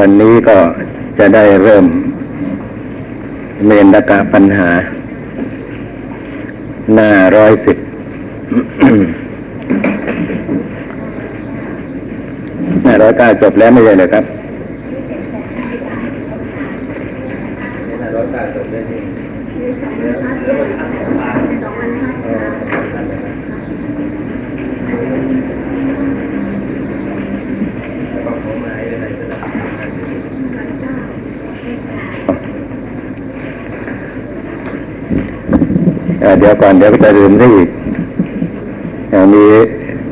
วันนี้ก็จะได้เริ่มเมนตกะปัญหา หน้าร้อยสิบหน้าร้อยเก้าจบแล้วไม่ใช่เลยครับ เดี๋ยวก่อนเดี๋ยวจะลืมได้อีกเอ่อมี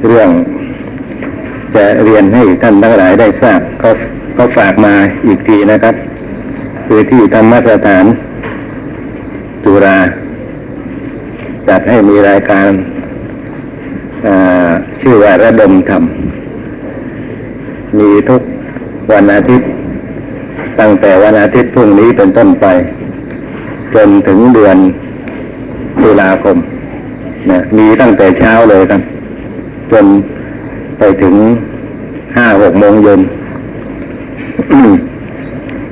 เรื่อง จะเรียนให้ท่านทั้งหลายได้ทราบเขาเขาฝากมาอีกทีนะครับ คือที่ธรรมสถานจุฬาจัดให้มีรายการชื่อว่าระดมธรรม มีทุกวันอาทิตย์ ตั้งแต่วันอาทิตย์พรุ่งนี้เป็นต้นไป จนถึงเดือน ตุลาคมนะมีตั้งแต่เช้าเลยครับ จนไปถึงห้าหกโมงเย็น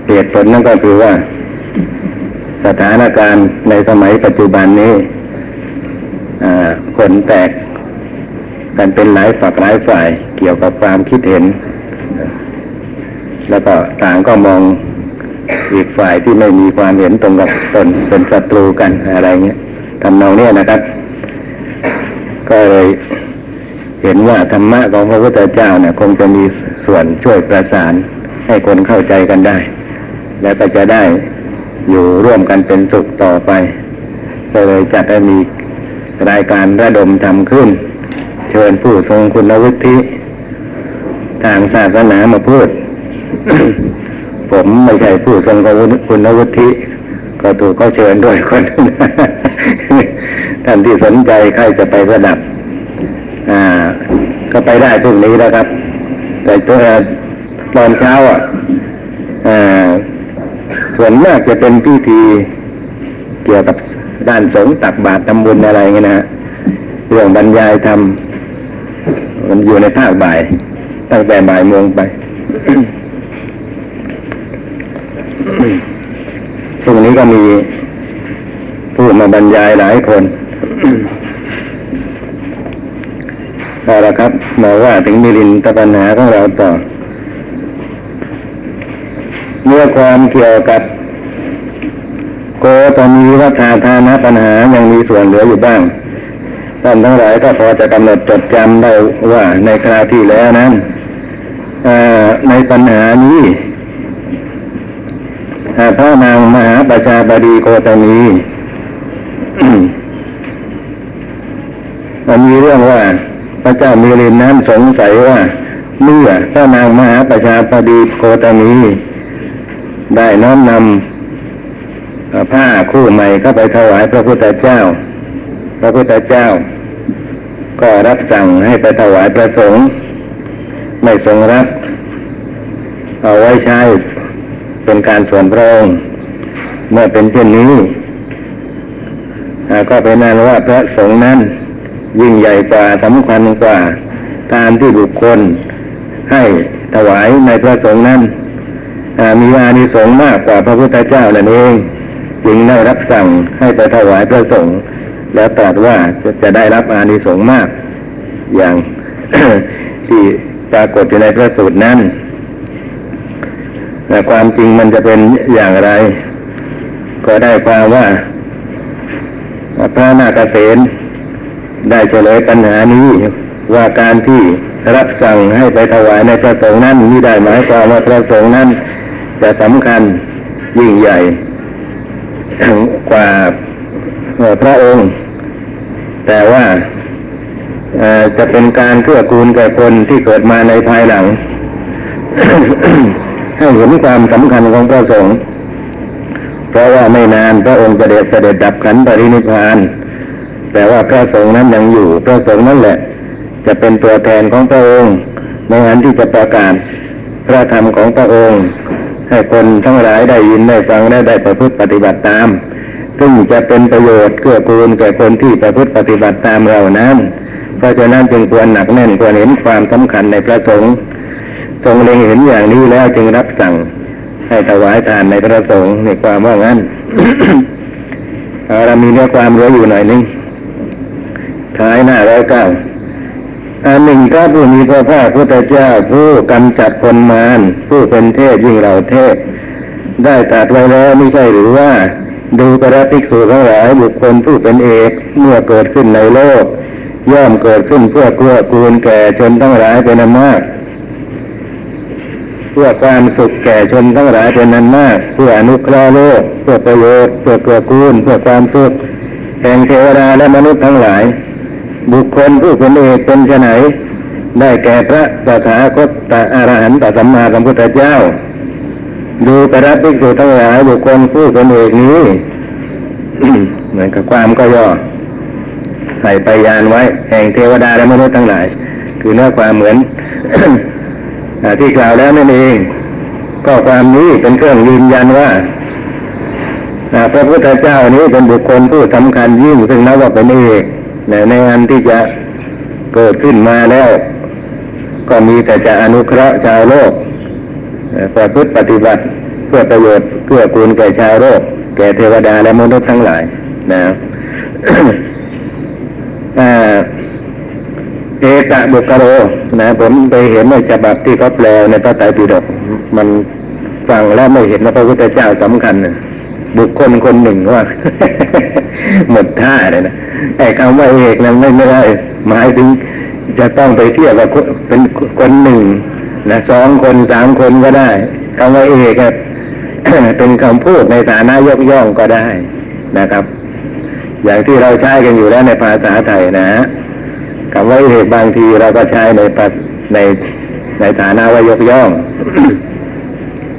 เหตุผลนั่นก็คือว่า สถานการณ์ในสมัยปัจจุบันนี้คนแตกกันเป็นหลายฝักหลายฝ่ายเกี่ยวกับความคิดเห็น แล้วก็ต่างก็มองอีกฝ่ายที่ไม่มีความเห็นตรงกับตนเป็นศัตรูกันอะไรเงี้ย ทำนองเนี้ยนะครับ ก็เลยเห็นว่าธรรมะของพระพุทธเจ้าเนี่ยคงจะมีส่วนช่วยประสานให้คนเข้าใจกันได้ แล้วก็จะได้อยู่ร่วมกันเป็นสุขต่อไป ก็เลยจัดให้มีรายการระดมทำขึ้น เชิญผู้ทรงคุณวุฒิ ทางศาสนามาพูด ผมไม่ใช่ผู้ทรงคุณวุฒิ ก็ถูกเขาเชิญด้วยคน ท่านที่สนใจใครจะไปสดับ อ่า ก็ไปได้พรุ่งนี้แล้วครับ แต่ตัวตอนเช้าอะอ่าส่วนมากจะเป็นพิธีเกี่ยวกับด้านสงฆ์ตักบาตรทำบุญอะไรเงี้ยนะเรื่องบรรยายทำมันอยู่ในภาคบ่าย ตั้งแต่บ่ายโมงไปช่วงนี้ก็มีผู้มาบรรยายหลายคน เอาละครับมาว่าถึงมิลินตปัญหาของเราต่อเมื่อความเกี่ยวกับ โกตมีวัฏาทานะปัญหายังมีส่วนเหลืออยู่บ้างท่านทั้งหลายก็พอจะกำหนดจดจำได้ว่าในคราวที่แล้วนั้นในปัญหานี้พระนางมหาประชาบดีโคตมี มันมีเรื่องว่า พระเจ้ามีรินนั้นสงสัยว่า เมื่อพระนางมหาประชาบดีโคตมีได้น้อมนำผ้าคู่ใหม่เข้าไปถวายพระพุทธเจ้า พระพุทธเจ้า ก็รับสั่งให้ไปถวายพระสงฆ์ไม่ทรงรับเอาไว้ใช้เป็นการส่วนพระองค์เมื่อเป็นเช่นนี้ก็เป็นนั้นว่าพระสงฆ์นั้น ยิ่งใหญ่กว่าสำคัญกว่าตามที่บุคคลให้ถวายในพระสงฆ์นั้นมีอานิสงส์มากกว่าพระพุทธเจ้านั่นเอง จึงได้รับสั่งให้ไปถวายพระสงฆ์แล้วตรัสว่าจะจะได้รับอานิสงส์มาก อย่างที่ปรากฏอยู่ในพระสูตรนั้นแต่ความจริงมันจะเป็นอย่างไร ก็ได้ความว่าพระนาคเษน ได้เฉลยปัญหานี้ว่าการที่รับสั่งให้ไปถวายในพระสงฆ์นั้นมิได้หมายความว่าพระสงฆ์นั้น จะสำคัญยิ่งใหญ่กว่าพระองค์ แต่ว่าจะเป็นการเกื้อกูลแก่คนที่เกิดมาในภายหลังให้เห็นความสำคัญของพระสงฆ์เพราะว่าไม่นานพระองค์จะเดชเสด็จดับขันปรินิพพาน แต่ว่าพระสงฆ์นั้นยังอยู่ พระสงฆ์นั่นแหละ จะเป็นตัวแทนของพระองค์ ในงานที่จะประกาศพระธรรมของพระองค์ ให้คนทั้งหลายได้ยินได้ฟังได้ได้ประพฤติปฏิบัติตาม ซึ่งจะเป็นประโยชน์เกื้อกูลแก่คนที่ประพฤติปฏิบัติตามเรานั้นเพราะฉะนั้นจึงควรหนักแน่นควรเห็นความสำคัญในพระสงฆ์ทรงเล็งเห็นอย่างนี้แล้วจึงรับสั่งให้ถวายทานในพระสงฆ์ในความว่างั้นอาเรามีเนื้อความเหลืออยู่หน่อยนึง ท้ายหน้าร้อยเก้าอันหนึ่งพระผู้มีพระภาคพุทธเจ้าผู้กำจัดคนมารผู้เป็นเทพยิ่งเหล่าเทพ ได้ตัดไว้แล้วไม่ใช่หรือว่า ดูกระภิกษุทั้งหลายบุคคลผู้เป็นเอกเมื่อเกิดขึ้นในโลก ย่อมเกิดขึ้นเพื่อเกื้อกูลแก่ชนทั้งหลายเป็นอันมาก เพื่อความสุขแก่ชนทั้งหลายเป็นนันมาก เพื่ออนุเคราะห์โลก เพื่อประโยชน์เพื่อเกื้อกูล เพื่อความสุขแห่งเทวดาและมนุษย์ทั้งหลาย บุคคลผู้เป็นเอกเป็นไนได้แก่พระสถาคตตาอรหันตสัมมาสัมพุทธเจ้า ดูกระภิกษุทั้งหลายบุคคลผู้เป็นเอกนี้เหมือนกับความก็ย่อ ใส่ไปยานไว้ แห่งเทวดาและมนุษย์ทั้งหลาย คือเนื้อความเหมือนที่กล่าวแล้วนั่นเอง ก็ความนี้เป็นเครื่องยืนยันว่าพระพุทธเจ้านี้เป็นบุคคลผู้สำคัญยิ่งซึ่งนับว่าเป็นเอก ในในอันที่จะเกิดขึ้นมาแล้ว ก็มีแต่จะอนุเคราะห์ชาวโลกประพฤติปฏิบัติเพื่อประโยชน์เพื่อกูลแก่ชาวโลกแก่เทวดาและมนุษย์ทั้งหลายนะเอกะบุคโรนะผมไปเห็นในฉบับที่เขาแปลในพระไตรปิฎกมันฟังแล้วไม่เห็นว่าพระพุทธเจ้าสำคัญ บุคคลคนหนึ่งว่า หมดท่าเลยนะ ไอ้คำว่าเอกนั้นไม่ไม่ได้ หมายถึงจะต้องไปเทียบว่าคนเป็นคนหนึ่งนะสองคนสามคนก็ได้คำว่าเอกเป็นคำพูดในฐานะยกย่องก็ได้นะครับ อย่างที่เราใช้กันอยู่แล้วในภาษาไทยนะฮะคำว่าเอกบางทีเราก็ใช้ในในในฐานะว่ายกย่อง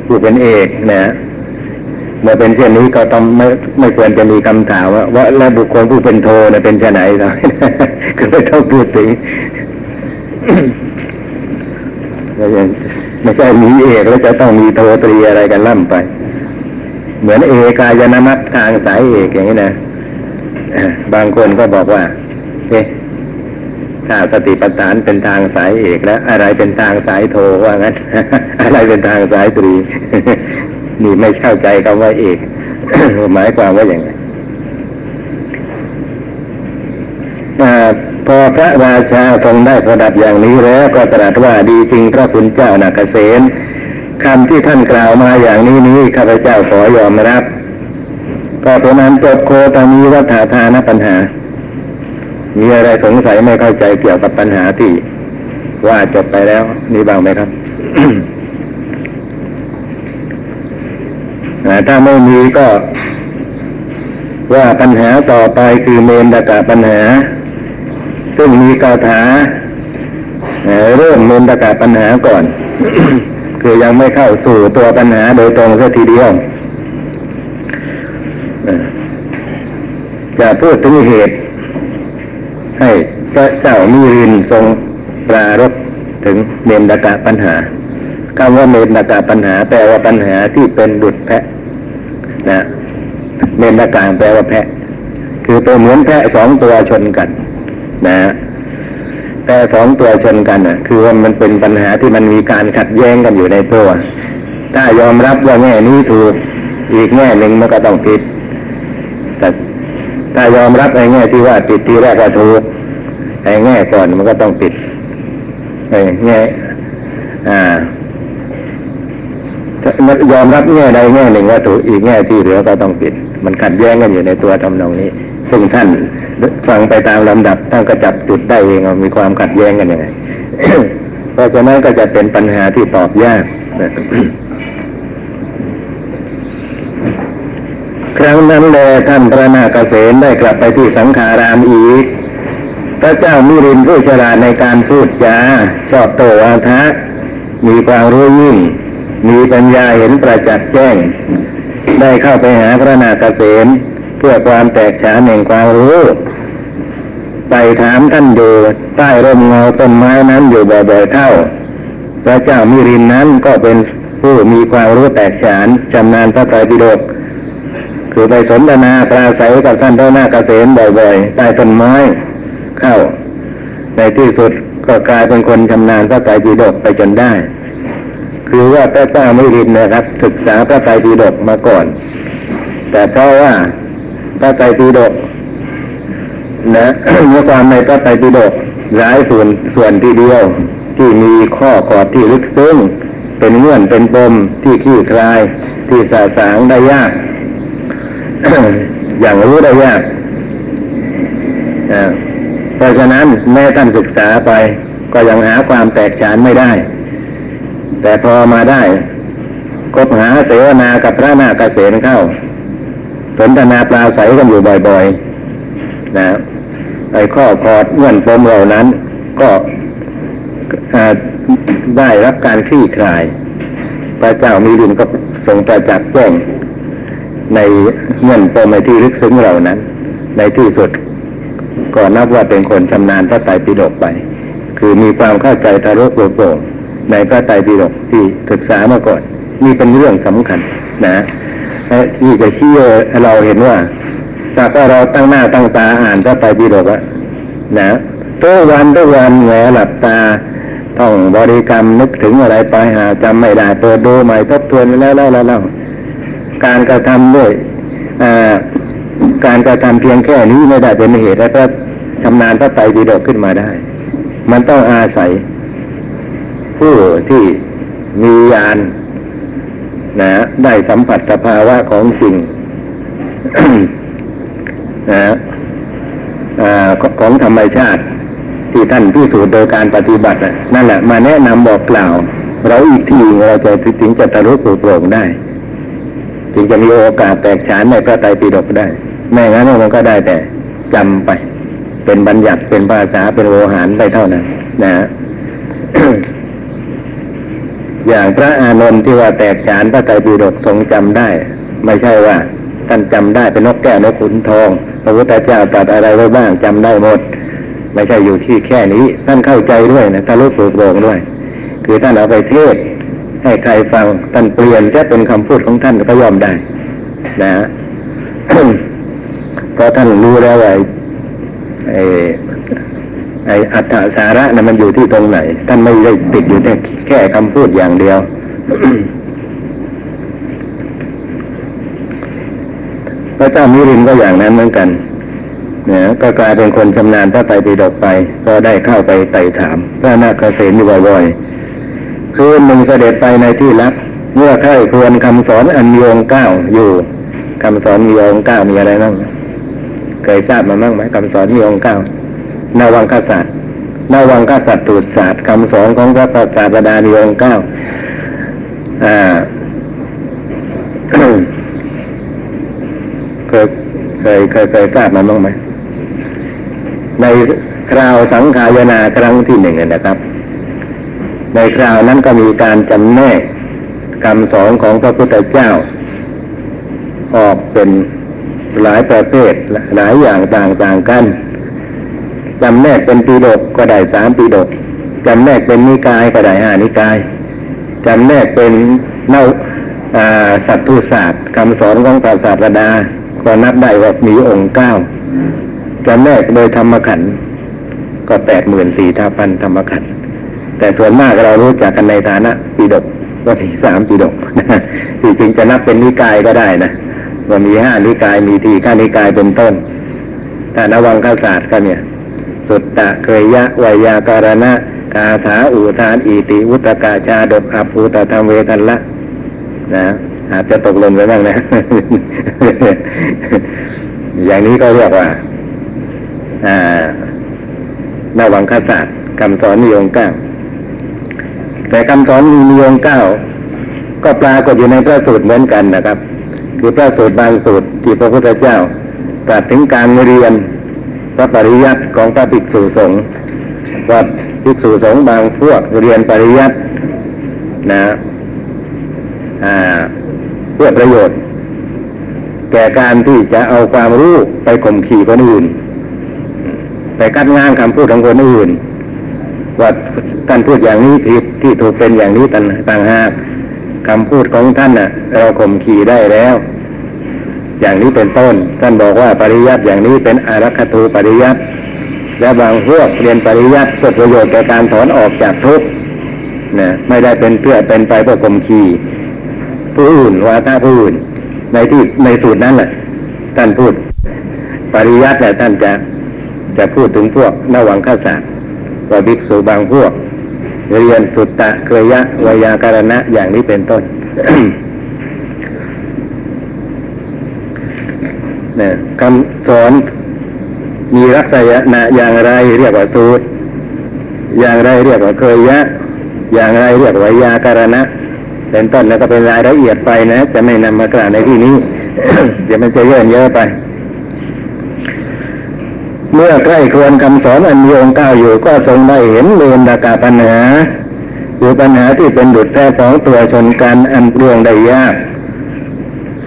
ผู้เป็นเอกนะ เมื่อเป็นเช่นนี้ก็ต้องไม่ไม่ควรจะมีคำถามว่าว่าแล้วบุคคลผู้เป็นโทเนี่ยเป็นชะไหนนะก็ไม่ต้องพูดถึงไม่ใช่ไม่ใช่มีเอกแล้วจะต้องมีโทตรีอะไรกันล่ำไป เหมือนเอกายนามัตทางสายเอกอย่างนี้นะบางคนก็บอกว่าเอ๊ะถ้าสติปัฏฐานเป็นทางสายเอกแล้ว อะไรเป็นทางสายโทว่างั้น อะไรเป็นทางสายตรี นี่ไม่เข้าใจคำว่าเอกหมายความว่าอย่างไรพอพระราชาทรงได้ประดับอย่างนี้แล้วก็ตรัสว่าดีจริงพระคุณเจ้านาเกษมคำที่ท่านกล่าวมาอย่างนี้นี้ข้าพเจ้าขอยอมรับ ก็เพราะนั้นจบโคตมีวัฏฐานปัญหา มีอะไรสงสัยไม่เข้าใจเกี่ยวกับปัญหาที่ว่าจบไปแล้วมีบ้างไหมครับ อ่า ถ้าไม่มีก็ ว่าปัญหาต่อไปคือเมนดกะปัญหา ซึ่งมีคาถาเริ่มเมนดกะปัญหาก่อน คือยังไม่เข้าสู่ตัวปัญหาโดยตรงสักทีเดียวจะพูดถึงเหตุ ให้พระเจ้ามิรินทรงปรารบถึงเมนดกะปัญหาคำว่าเมนดกะปัญหาแปลว่าปัญหาที่เป็นดุจแพะ นะเมนดกะแปลว่าแพะ คือเป็นเหมือนแพะสองตัวชนกันนะแพะสองตัวชนกันน่ะ คือว่ามันเป็นปัญหาที่มันมีการขัดแย้งกันอยู่ในตัว ถ้ายอมรับว่าแง่นี้ถูกอีกแง่หนึ่งมันก็ต้องผิดแต่ถ้ายอมรับในแง่ที่ว่าผิดทีแรกว่าถูกไอ้แง่ก่อนมันก็ต้องผิดไอ้แง่อ่า ยอมรับแง่ใดแง่หนึ่งว่าถูกอีกแง่ที่เหลือก็ต้องผิด มันขัดแย้งกันอยู่ในตัวทำนองนี้ ซึ่งท่านฟังไปตามลำดับท่านก็จับจุดได้เองว่ามีความขัดแย้งกันยังไงเพราะฉะนั้นก็จะเป็นปัญหาที่ตอบยากครับครั้งนั้นแลท่านพระนาคเษนได้กลับไปที่สังขารามอีก พระเจ้ามิรินผู้ฉลาดในการพูดจาชอบโตวาทะมีความรู้ยิ่ง มีปัญญาเห็นประจักษ์แจ้ง ได้เข้าไปหาพระนาคเษนเพื่อความแตกฉานแห่งความรู้ไปถามท่านอยู่ใต้ร่มเงาต้นไม้นั้นอยู่บ่อยๆเข้าพระเจ้ามิรินนั้นก็เป็นผู้มีความรู้แตกฉานชำนาญพระไตรปิฎกคือไปสนทนาปราศัยกับท่านพระนาคเษนบ่อยๆใต้ต้นไม้เข้า ในที่สุดก็กลายเป็นคนชำนาญพระไตรปิฎกไปจนได้ คือว่าพระเจ้าไม่รินนะครับ ศึกษาพระไตรปิฎกมาก่อน แต่เพราะว่าพระไตรปิฎกนะเมื่อความในพระไตรปิฎกหลายส่วนส่วนทีเดียวที่มีข้อขอดที่ลึกซึ้งเป็นเงื่อนเป็นปมที่ขี้คลาย ที่สาสางได้ยาก อย่างรู้ได้ยากเพราะฉะนั้นแม้ท่านศึกษาไปก็ยังหาความแตกฉานไม่ได้ แต่พอมาได้คบหาเสวนากับพระนาคเกษนเข้าสนทนาปลาใสกันอยู่บ่อยๆนะไอ้ข้อคอดเงื่อนปมเหล่านั้น ก็ได้รับการคลี่คลาย พระเจ้ามีดินก็ทรงประจักษ์แจ้งในเงื่อนปมในที่ลึกซึ้งเหล่านั้น ในที่สุดก็นับว่าเป็นคนชำนาญพระไตรปิฎกไป คือมีความเข้าใจทะลุโปร่ง ในพระไตรปิฎกที่ศึกษามาก่อนนี่เป็นเรื่องสำคัญนะที่จะชี้เราเห็นว่าสักว่าเราตั้งหน้าตั้งตาอ่านพระไตรปิฎกอะนะทุกวันทุกวันแหวหลับตาท่องบริกรรมนึกถึงอะไรไปหาจำไม่ได้เปิดดูใหม่ทบทวนแล้วแล้วแล้วแล้วการกระทำด้วยการกระทำเพียงแค่นี้ไม่ได้เป็นเหตุให้พระชำนาญพระไตรปิฎกขึ้นมาได้ มันต้องอาศัย ผู้ที่มีญาณนะได้สัมผัสสภาวะของจริงนะอของธรรมชาติ ที่ท่านพิสูจน์โดยการปฏิบัตินั่นแหละมาแนะนำบอกกล่าว เราอีกทีเราจะถึงจะทะลุปลุกโปร่งได้ จึงจะมีโอกาสแตกฉานในพระไตรปิฎกได้ ไม่งั้นมันก็ได้แต่จำไป เป็นบัญญัติเป็นภาษาเป็นโวหารไปเท่านั้นนะ อย่างพระอานนท์ที่ว่าแตกฉานพระไตรปิฎกทรงจำได้ ไม่ใช่ว่าท่านจำได้เป็นนกแก้วนกขุนทองพระพุทธเจ้าตรัสอะไรไว้บ้างจำได้หมด ไม่ใช่อยู่ที่แค่นี้ท่านเข้าใจด้วยนะทะลุปลุกโปร่งด้วย คือท่านเอาไปเทศ ให้ใครฟังท่านเปลี่ยนจะเป็นคำพูดของท่านก็ยอมได้ นะเพราะท่านรู้แล้วว่า ไอ้อัตถสาระนะมันอยู่ที่ตรงไหน ท่านไม่ได้ติดอยู่แต่แค่คำพูดอย่างเดียวพระเจ้ามิรินก็อย่างนั้นเหมือนกันเนี่ยก็กลายเป็นคนชำนาญพระไตรปิฎกไป ก็ได้เข้าไปไต่ถาม พระนาคเษนอยู่บ่อยๆคืนหนึ่งเสด็จไปในที่ลับเมื่อใครควรคำสอนอันมีองค์เก้าอยู่คำสอนมีองค์เก้ามีอะไรบ้างเคยทราบมาบ้างไหมคำสอนมีองค์เก้า นาวังกษัตริย์นาวังกษัตริย์ตุศาสตร์คำสอนของพระศาสดามีองค์เก้าอ่าเคยเคยเคยเคยทราบมาบ้างไหมในคราวสังขายนาครั้งที่หนึ่งนะครับ ในคราวนั้นก็มีการจำแนกคำสอนของพระพุทธเจ้า ออกเป็นหลายประเภทหลายอย่างต่างๆกัน จำแนกเป็นปีดกก็ได้สามปีดกจำแนกเป็นนิกายก็ได้ห้านิกายจำแนกเป็นเน่าสัตตุศาสตร์คำสอนของพระศาสดาก็นับได้ว่ามีองค์เก้าจำแนกโดยธรรมขันธ์ก็แปดหมื่นสี่ท่าพันธรรมขันธ์แต่ส่วนมากเรารู้จักกันในฐานะปีดกก็ที่สามปีดกที่จริงจะนับเป็นนิกายก็ได้นะว่ามีห้านิกายมีทีฆานิกายเป็นต้นแต่นวังคศาสตร์ก็เนี่ย สุตตะเคยยะวยาการณะคาถาอุทานอิติวุตกาชาดกอภูตธรรมเวทันละนะอาจจะตกหล่นไปบ้างนะ อย่างนี้ก็เรียกว่าอ่านวังคศาสตร์คำสอนมีองค์เก้าแต่คำสอนมีองค์เก้าก็ปรากฏอยู่ในพระสูตรเหมือนกันนะครับ คือพระสูตรบางสูตรที่พระพุทธเจ้าตรัสถึงการเรียน พระปริยัติของพระภิกษุสงฆ์ว่าภิกษุสงฆ์บางพวกเรียนปริยัตินะเพื่อประโยชน์ แก่การที่จะเอาความรู้ไปข่มขี่คนอื่น ไปกัดงานคำพูดของคนอื่น ว่าท่านพูดอย่างนี้ผิดที่ถูกเป็นอย่างนี้ต่างหากคำพูดของท่านน่ะ เราข่มขี่ได้แล้ว อย่างนี้เป็นต้น ท่านบอกว่าปริยัติอย่างนี้เป็นอารักขตูปริยัติและบางพวกเรียนปริยัติเพื่อประโยชน์แก่การถอนออกจากทุกข์นะไม่ได้เป็นเพื่อเป็นไปเพื่อข่มขีผู้อื่นวาทะผู้อื่นในที่ในสูตรนั้นแหละท่านพูด ปริยัติแหละท่านจะจะพูดถึงพวกนวังข้าศาสตร์ว่าภิกษุบางพวก เรียนสุตตะเคยยะวยาการณะอย่างนี้เป็นต้น เนี่ยคำสอนมีลักษณะอย่างไรเรียกว่าสูตร อย่างไรเรียกว่าเคยยะ อย่างไรเรียกว่ายาการณะเป็นต้นแล้วก็เป็นรายละเอียดไปนะ จะไม่นำมากล่าวในที่นี้ เดี๋ยวมันจะเยอะเยอะไป เมื่อใกล้ควนคำสอนอันมีองค์เก้าอยู่ก็ทรงได้เห็นเรือนดากาปัญหาคือปัญหาที่เป็นดุจแท้สองตัวชนกันอันเปลืองได้ยาก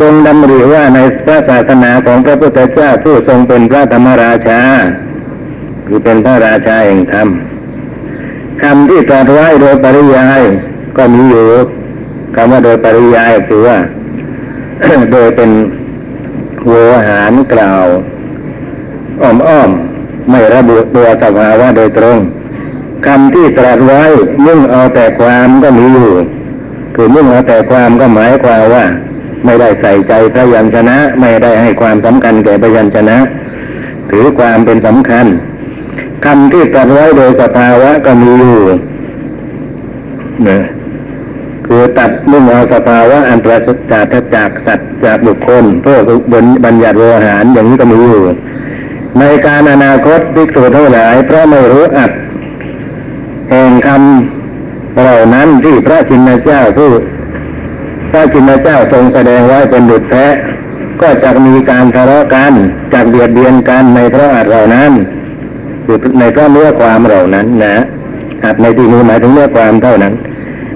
ทรงดำริว่าในพระศาสนาของพระพุทธเจ้าผู้ทรงเป็นพระธรรมราชา คือเป็นพระราชาแห่งธรรมคำที่ตรัสไว้โดยปริยายก็มีอยู่คำว่าโดยปริยายคือว่า โดยเป็นโวหารกล่าวอ้อมๆไม่ระบุตัวสภาวะโดยตรงคำที่ตรัสไว้มุ่งเอาแต่ความก็มีอยู่ คือมุ่งเอาแต่ความก็หมายความว่า ไม่ได้ใส่ใจพระยัญชนะ ไม่ได้ให้ความสำคัญแก่พระยัญชนะ ถือความเป็นสำคัญคำที่ตรัสไว้โดยสภาวะก็มีอยู่นะคือตัดมุ่งเอาสภาวะอันปราศจากจากสัตว์จากบุคคลเพื่อบนบัญญัติโวหารอย่างนี้ก็มีอยู่ในการอนาคตภิกษุทั้งหลายเพราะไม่รู้อัดแห่งคำเหล่านั้นที่พระชินเจ้าผู้ พระชินเจ้าทรงแสดงไว้เป็นดุจแท้ก็จะมีการทะเลาะกันจากเบียดเบียนกันในพระอัดเหล่านั้นคือในพระเนื้อความเหล่านั้นนะอัดในที่นี้หมายถึงเนื้อความเท่านั้น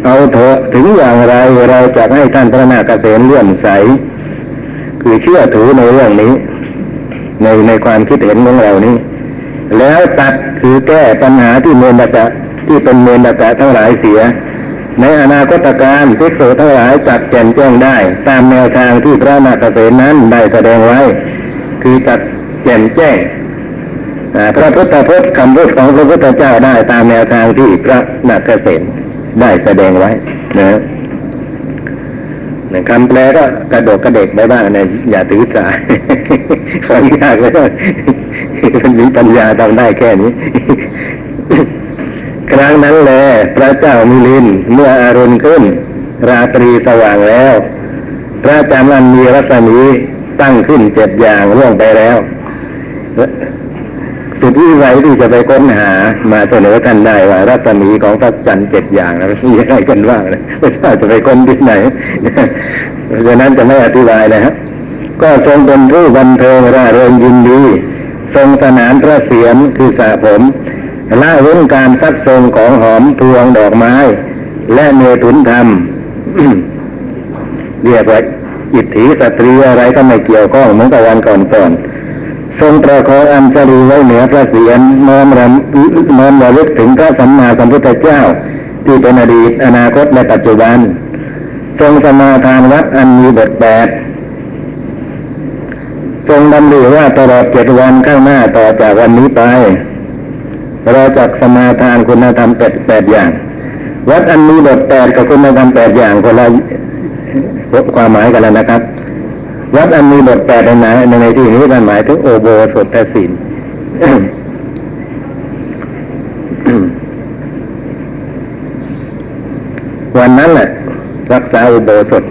เอาเถอะถึงอย่างไรเราจะให้ท่านพระนาคเษนเลื่อมใส คือเชื่อถือในเรื่องนี้ ในในความคิดเห็นของเรานี้ แล้วตัดคือแก้ปัญหาที่เมนดกะที่เป็นเมนดกะทั้งหลายเสีย ในอนาคตการภิกษุทั้งหลายจัดแจงแจ้งได้ ตามแนวทางที่พระนาคเษนนั้นได้แสดงไว้ คือจัดแจงแจ้งพระพุทธพจน์คำพูดของพระพุทธเจ้าได้ตามแนวทางที่พระนาคเษนได้แสดงไว้นะคำแปลก็กระโดดกระเด็กไปบ้างนะอย่าถือสาฟังยากเลยมันมีปัญญาทำได้แค่นี้ ครั้งนั้นแล พระเจ้ามิลินเมื่ออารุณขึ้น ราตรีสว่างแล้ว พระจันทร์อันมีรัศมีตั้งขึ้นเจ็ดอย่างล่วงไปแล้ว สุดวิไวที่จะไปค้นหามาเสนอท่านได้ว่า รัศมีของพระจันทร์เจ็ดอย่างนะมีอะไรกันบ้างนะไม่ทราบจะไปค้นที่ไหนเพราะฉะนั้นจะไม่อธิบายนะครับก็ทรงเป็นผู้บันเทิงร่าเริงยินดี ทรงสนานพระเสียรคือสาผม ละเว้นการซักทรงของหอมพวงดอกไม้ และเมตุนธรรมเรียกว่าอิทธิสตรีอะไรก็ไม่เกี่ยวข้องเหมือนกับวันก่อนๆทรงประคองอัญชลีไว้เหนือพระเศียรน้อมรำน้อมระลึกถึงพระสัมมาสัมพุทธเจ้า ที่เป็นอดีตอนาคตและปัจจุบัน ทรงสมาทานวัดอันมีบทแปดทรงดำริว่าตลอดเจ็ดวันข้างหน้าต่อจากวันนี้ไป เราจักสมาทานคุณธรรมแปดแปดอย่าง วัดอันมีบทแปดกับคุณธรรมแปดอย่างคนละความหมายกันแล้วนะครับ วัดอันมีบทแปดในไหนในที่นี้มันหมายถึงโอโบสถศีลวันนั้นแหละ รักษาอุโบสถ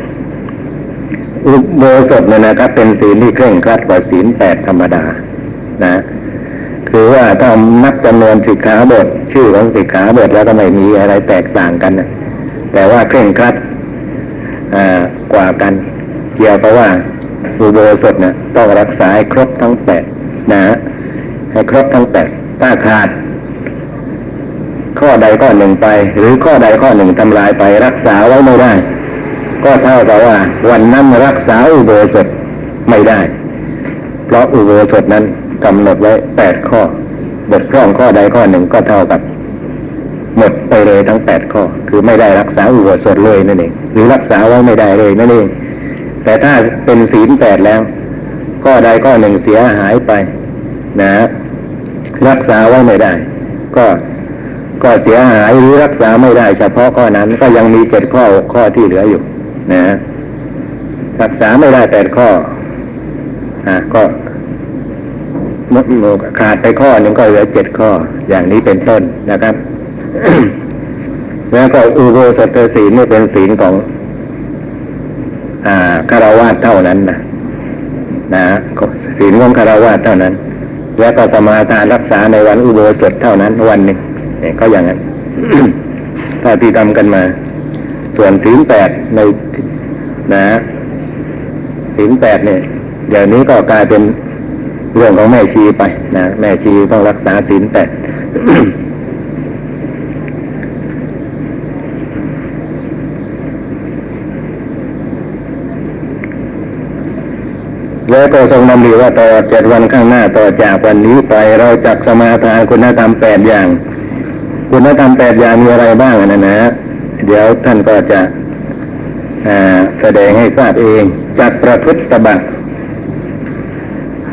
อุโบสถเนี่ยนะครับ เป็นศีลที่เคร่งครัดกว่าศีลแปดธรรมดา นะ คือว่าถ้านับจำนวนสิกขาบท ชื่อของสิกขาบทแล้วก็ไม่มีอะไรแตกต่างกันนะแต่ว่าเคร่งครัดกว่ากัน เกี่ยวกับว่าอุโบสถเนี่ยต้องรักษาให้ครบทั้งแปดนะให้ครบทั้งแปดถ้าขาด ข้อใดข้อหนึ่งไป หรือข้อใดข้อหนึ่งทำลายไปรักษาไว้ไม่ได้ ก็เท่ากับว่า วันนั้นรักษาอุโบสถไม่ได้ เพราะอุโบสถนั้น กำหนดไว้แปดข้อบทพร่องข้อใดข้อหนึ่งก็เท่ากับ หมดไปเลยทั้งแปดข้อ คือไม่ได้รักษาอุโบสถเลยนั่นเองหรือรักษาไว้ไม่ได้เลยนั่นเองแต่ถ้าเป็นศีลแปดแล้ว ข้อใดข้อหนึ่งเสียหายไป นะ รักษาไว้ไม่ได้ ก็ก็เสียหายหรือรักษาไม่ได้ เฉพาะข้อนั้นก็ยังมีเจ็ดข้อหกข้อที่เหลืออยู่ นะรักษาไม่ได้แปดข้ออะก็ มดมขาดไปข้อหนึ่งก็เหลือเจ็ดข้อ อย่างนี้เป็นต้นนะครับ แล้วก็อุโบสถศีลนี่เป็นศีลของอ่าคารวะเท่านั้นนะนะศีลของคารวะเท่านั้น แล้วก็สมาทานรักษาในวันอุโบสถเท่านั้นวันหนึ่งเนี่ยก็อย่างนั้นถ้าที่ทำกันมา ส่วนศีลแปดในนะศีลแปดเนี่ยเดี๋ยวนี้ก็กลายเป็น เรื่องของแม่ชีไปนะแม่ชีต้องรักษาศีลแปดแล้วก็ทรงนำเรีว่าต่อเจ็ดวันข้างหน้าต่อจากวันนี้ไปเราจักสมาทานคุณธรรมแปดอย่าง คุณธรรมแปดอย่างมีอะไรบ้างนะนะ เดี๋ยวท่านก็จะแสดงให้ทราบเองจักประพฤติตบะ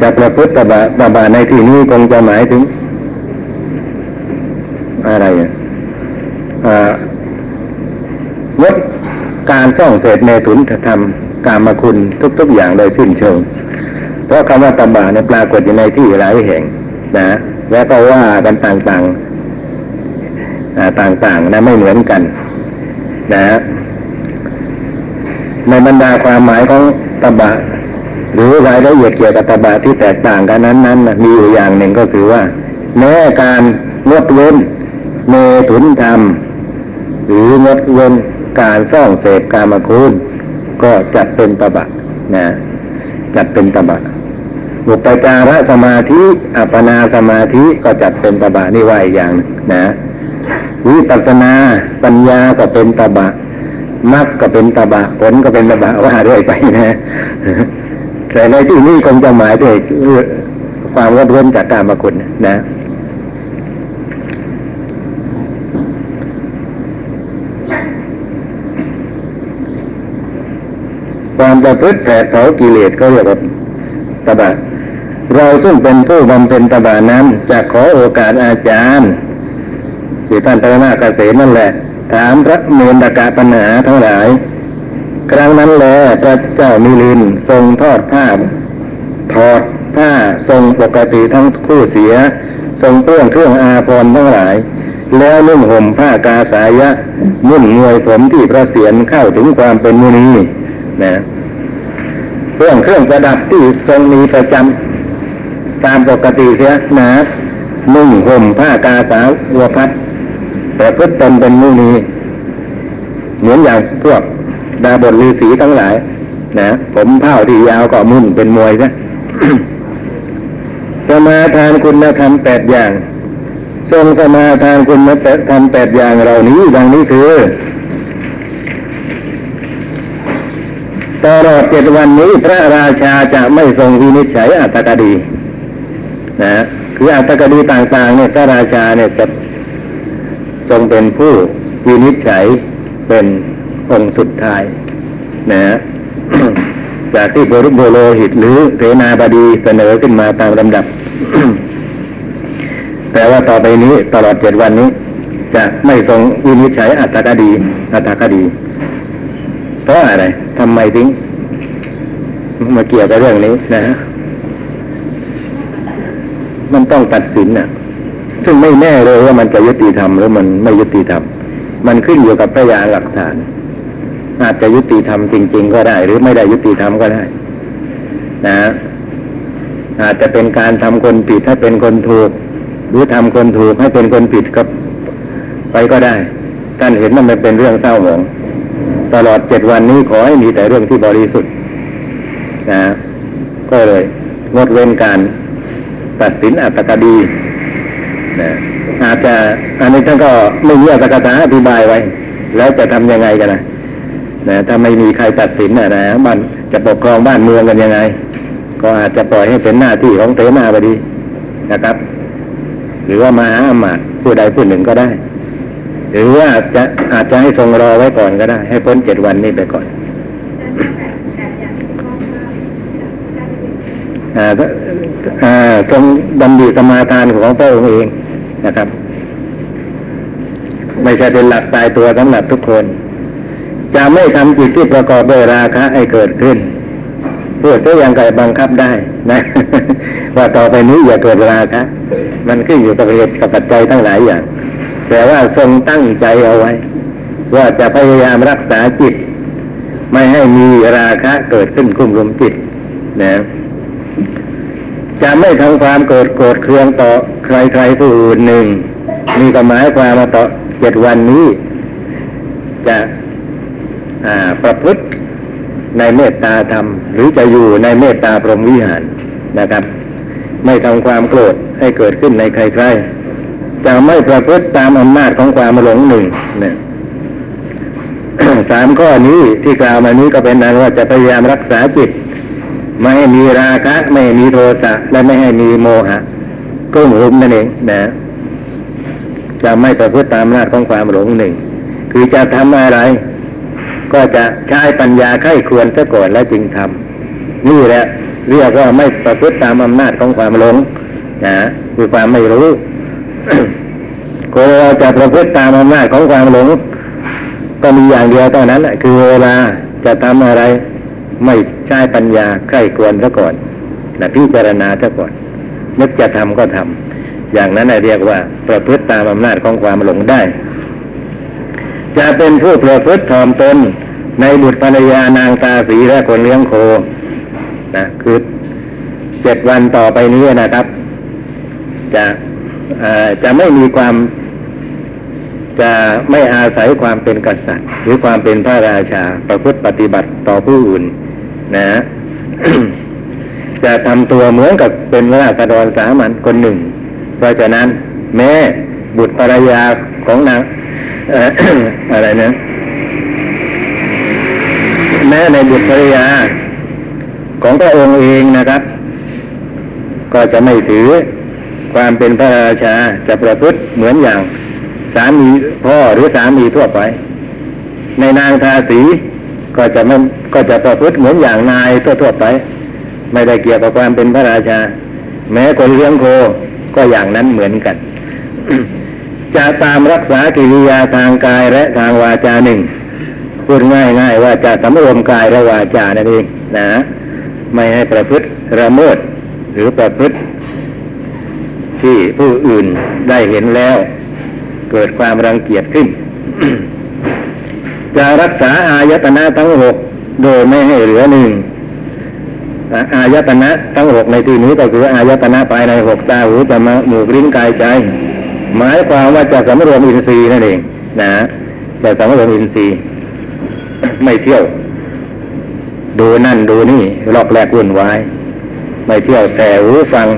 จักประพฤติตบะตบะในที่นี้คงจะหมายถึง อะไรอ่างดการส่องเสพเมตุนธรรมกามคุณทุก ๆ อย่างโดยสิ้นเชิง เพราะคำว่าตบะเนี่ยปรากฏอยู่ในที่หลายแห่ง นะ แล้วก็ว่ากันต่างๆต่างๆนะไม่เหมือนกัน นะในบรรดาความหมายของตบะ หรือรายละเอียดเกี่ยวกับตบะที่แตกต่างกันนั้นนั้นมีอยู่อย่างหนึ่งก็คือว่าแม้การงดเว้นเมถุนธรรม หรืองดเว้นการซ่องเสพกามคุณก็จัดเป็นตบะนะจัดเป็นตบะอุปจารสมาธิอัปปนาสมาธิก็จัดเป็นตบะนี่ว่าอย่างนะวิปัสสนาปัญญาก็เป็นตบะมรรคก็เป็นตบะผลก็เป็นตบะว่าเรื่อยไปนะ แต่ในที่นี้คงจะหมายถึงความวัดเว้นจากการมาคุณนะความประพฤติแผดเผากิเลสก็เรียกว่าตบะเราซึ่งเป็นผู้บำเพ็ญตบะนั้นจะขอโอกาสอาจารย์ที่ท่านพระนาเกษมนั่นแหละ ถามพระเมนตกะปัญหาทั้งหลาย ครั้งนั้นแลพระเจ้ามิลินทรงทอดผ้าถอดผ้าทรงปกติทั้งคู่เสีย ทรงเปื้องเครื่องอาภรณ์ทั้งหลาย แล้วนุ่งห่มผ้ากาสายะมุ่นงวยผมที่พระเศียรเข้าถึงความเป็นมุนีนะเครื่องเครื่องประดับที่ทรงมีประจำตามปกติเสียนะนุ่งห่มผ้ากาสาวพัดแต่พฤติตนเป็นมุนีเหมือนอย่างพวก ดาบทฤาษีทั้งหลาย นะ ผมเผ้าที่ยาวก็มุ่นเป็นมวยนะสมาทานคุณธรรมแปดอย่าง ทรงสมาทานคุณธรรมแปดอย่างเหล่านี้ดังนี้คือตลอดเจ็ดวันนี้พระราชาจะไม่ทรงวินิจฉัยอัตตกดี นะคืออัตตกดีต่างๆ เนี่ยพระราชาเนี่ยจะทรงเป็นผู้วินิจฉัยเป็น องค์สุดท้ายนะจากที่บรุโบโลหิตหรือเสนาบดีเสนอขึ้นมาตามลำดับ แต่ว่าต่อไปนี้ตลอดเจ็ดวันนี้ จะไม่ทรงวินิจฉัยอัตตกดี อัตตกดี เพราะอะไรทำไมถึงมาเกี่ยวกับเรื่องนี้นะมันต้องตัดสินน่ะ ซึ่งไม่แน่เลยว่ามันจะยุติธรรมหรือมันไม่ยุติธรรม มันขึ้นอยู่กับพยานหลักฐาน อาจจะยุติธรรมจริง ๆ ก็ได้ หรือไม่ได้ยุติธรรมก็ได้ นะ อาจจะเป็นการทำคนผิดให้เป็นคนถูก หรือทำคนถูกให้เป็นคนผิดก็ไปก็ได้ ท่านเห็นมันเป็นเรื่องเศร้าหมอง ตลอดเจ็ดวันนี้ขอให้มีแต่เรื่องที่บริสุทธิ์ นะ ก็เลยงดเว้นการตัดสินอัตตกดีนะอาจจะอันนี้ท่านก็ไม่มีอัตตกถาอธิบายไว้ แล้วจะทำยังไงกันนะ นะถ้าไม่มีใครตัดสินนะนะบ้านจะปกครองบ้านเมืองกันยังไง ก็อาจจะปล่อยให้เป็นหน้าที่ของเตนาบดีนะครับ หรือว่ามาหาอมาตผู้ใดผู้หนึ่งก็ได้ หรือว่าจะอาจจะให้ทรงรอไว้ก่อนก็ได้ ให้พ้นเจ็ดวันนี้ไปก่อนทรงดำดีสมาทานของพระองค์เองนะครับ ไม่ใช่เป็นหลักตายตัวสำหรับทุกคน จะไม่ทำจิตที่ประกอบด้วยราคะให้เกิดขึ้นพูดก็ยังไงบังคับได้นะ ว่าต่อไปนี้อย่าเกิดราคะมันขึ้นอยู่กับเหตุกับปัจจัยทั้งหลายอย่าง แต่ว่าทรงตั้งใจเอาไว้ ว่าจะพยายามรักษาจิต ไม่ให้มีราคะเกิดขึ้นคุ้มรุมจิตนะจะไม่ทำความโกรธโกรธเคืองต่อใครใครผู้อื่นหนึ่งมีก็หมายความมาต่อเจ็ดวันนี้ จะ ประพฤติในเมตตาธรรม หรือจะอยู่ในเมตตาพรหมวิหารนะครับ ไม่ทำความโกรธให้เกิดขึ้นในใครๆจะไม่ประพฤติตามอำนาจของความหลงหนึ่งเนี่ยสามข้อนี้ที่กล่าวมานี้ก็เป็นนั้นว่าจะพยายามรักษาจิต ไม่ให้มีราคะ ไม่ให้มีโทสะและไม่ให้มีโมหะก็หุมนั่นเองนะจะไม่ประพฤติตามอำนาจของความหลงหนึ่ง คือจะทำอะไร ก็จะใช้ปัญญาไข้ควรซะก่อนแล้วจึงทำนี่แหละเรียกว่าไม่ประพฤติตามอำนาจของความหลงนะคือความไม่รู้คนเราจะประพฤติตามอำนาจของความหลง ก็มีอย่างเดียวเท่านั้นแหละคือเวลาจะทำอะไร ไม่ใช้ปัญญาใคร่ควรซะก่อนนะพิจารณาซะก่อนนึกจะทำก็ทำอย่างนั้นเรียกว่าประพฤติตามอำนาจของความหลงได้ จะเป็นผู้ประพฤติถ่อมตนในบุตรภรรยานางตาสีและคนเลี้ยงโคนะคือเจ็ดวันต่อไปนี้นะครับ จะจะไม่มีความ จะไม่อาศัยความเป็นกษัตริย์ หรือความเป็นพระราชา ประพฤติปฏิบัติต่อผู้อื่น นะจะทำตัวเหมือนกับเป็นราษฎรสามัญคนหนึ่ง เพราะฉะนั้น แม้บุตรภรรยาของนาง อะไรนะแม้ในบุตรภรรยา ของพระองค์เองนะครับ ก็จะไม่ถือความเป็นพระราชาจะประพฤติเหมือนอย่างสามีพ่อหรือสามีทั่วไป ในนางทาสีก็จะไม่ก็จะประพฤติเหมือนอย่างนายทั่วๆไป ไม่ได้เกี่ยวกับความเป็นพระราชา แม้คนเลี้ยงโคก็อย่างนั้นเหมือนกัน จะตามรักษากิริยาทางกายและทางวาจาหนึ่งพูดง่ายๆว่าจะสำรวมกายและวาจานั่นเองนะ ไม่ให้ประพฤติระเมิดหรือประพฤติ ที่ผู้อื่นได้เห็นแล้ว เกิดความรังเกียจขึ้น จะรักษาอายตนะทั้งหกโดยไม่ให้เหลือหนึ่งอายตนะทั้งหกในที่นี้ก็คืออายตนะภายในหกตาหูจมูกหมูกลิ้นกายใจ หมายความว่าจะสำรวมอินทรีย์นั่นเอง นะจะสำรวมอินทรีย์ ไม่เที่ยว ดูนั่นดูนี่ลอกแลกวุ่นวายไม่เที่ยวแต่หูฟัง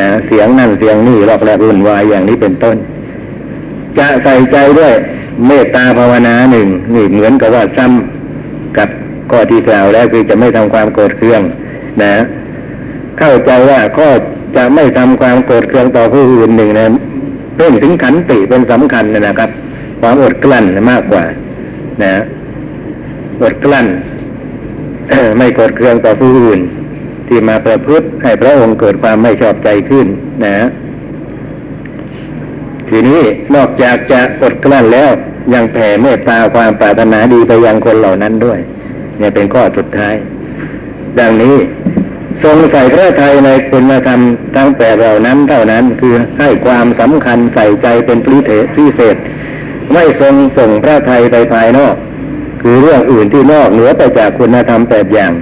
นะเสียงนั่นเสียงนี่ลอกแลกวุ่นวายอย่างนี้เป็นต้น จะใส่ใจด้วย เมตตาภาวนาหนึ่งนี่เหมือนกับว่าซ้ำกับข้อที่กล่าวแล้วคือจะไม่ทำความโกรธเคือง นะ เข้าใจว่าข้อจะไม่ทำความโกรธเคืองต่อผู้อื่นหนึ่งนะ เพิ่มถึงขันติเป็นสำคัญนะครับ ความอดกลั้นมากกว่า นะอดกลั้นไม่โกรธเคืองต่อผู้อื่น ที่มาประพฤติให้พระองค์เกิดความไม่ชอบใจขึ้น นะทีนี้นอกจากจะอดกลั้นแล้วยังแผ่เมตตาความปรารถนาดีไปยังคนเหล่านั้นด้วย เนี่ยเป็นข้อสุดท้าย ดังนี้ ทรงใส่พระทัยในคุณธรรมทั้งแปดเหล่านั้นเท่านั้นคือให้ความสำคัญใส่ใจเป็นพิเศษพิเศษ ไม่ทรงส่งพระทัยไปภายนอก คือเรื่องอื่นที่นอกเหนือไปจากคุณธรรมแปดอย่าง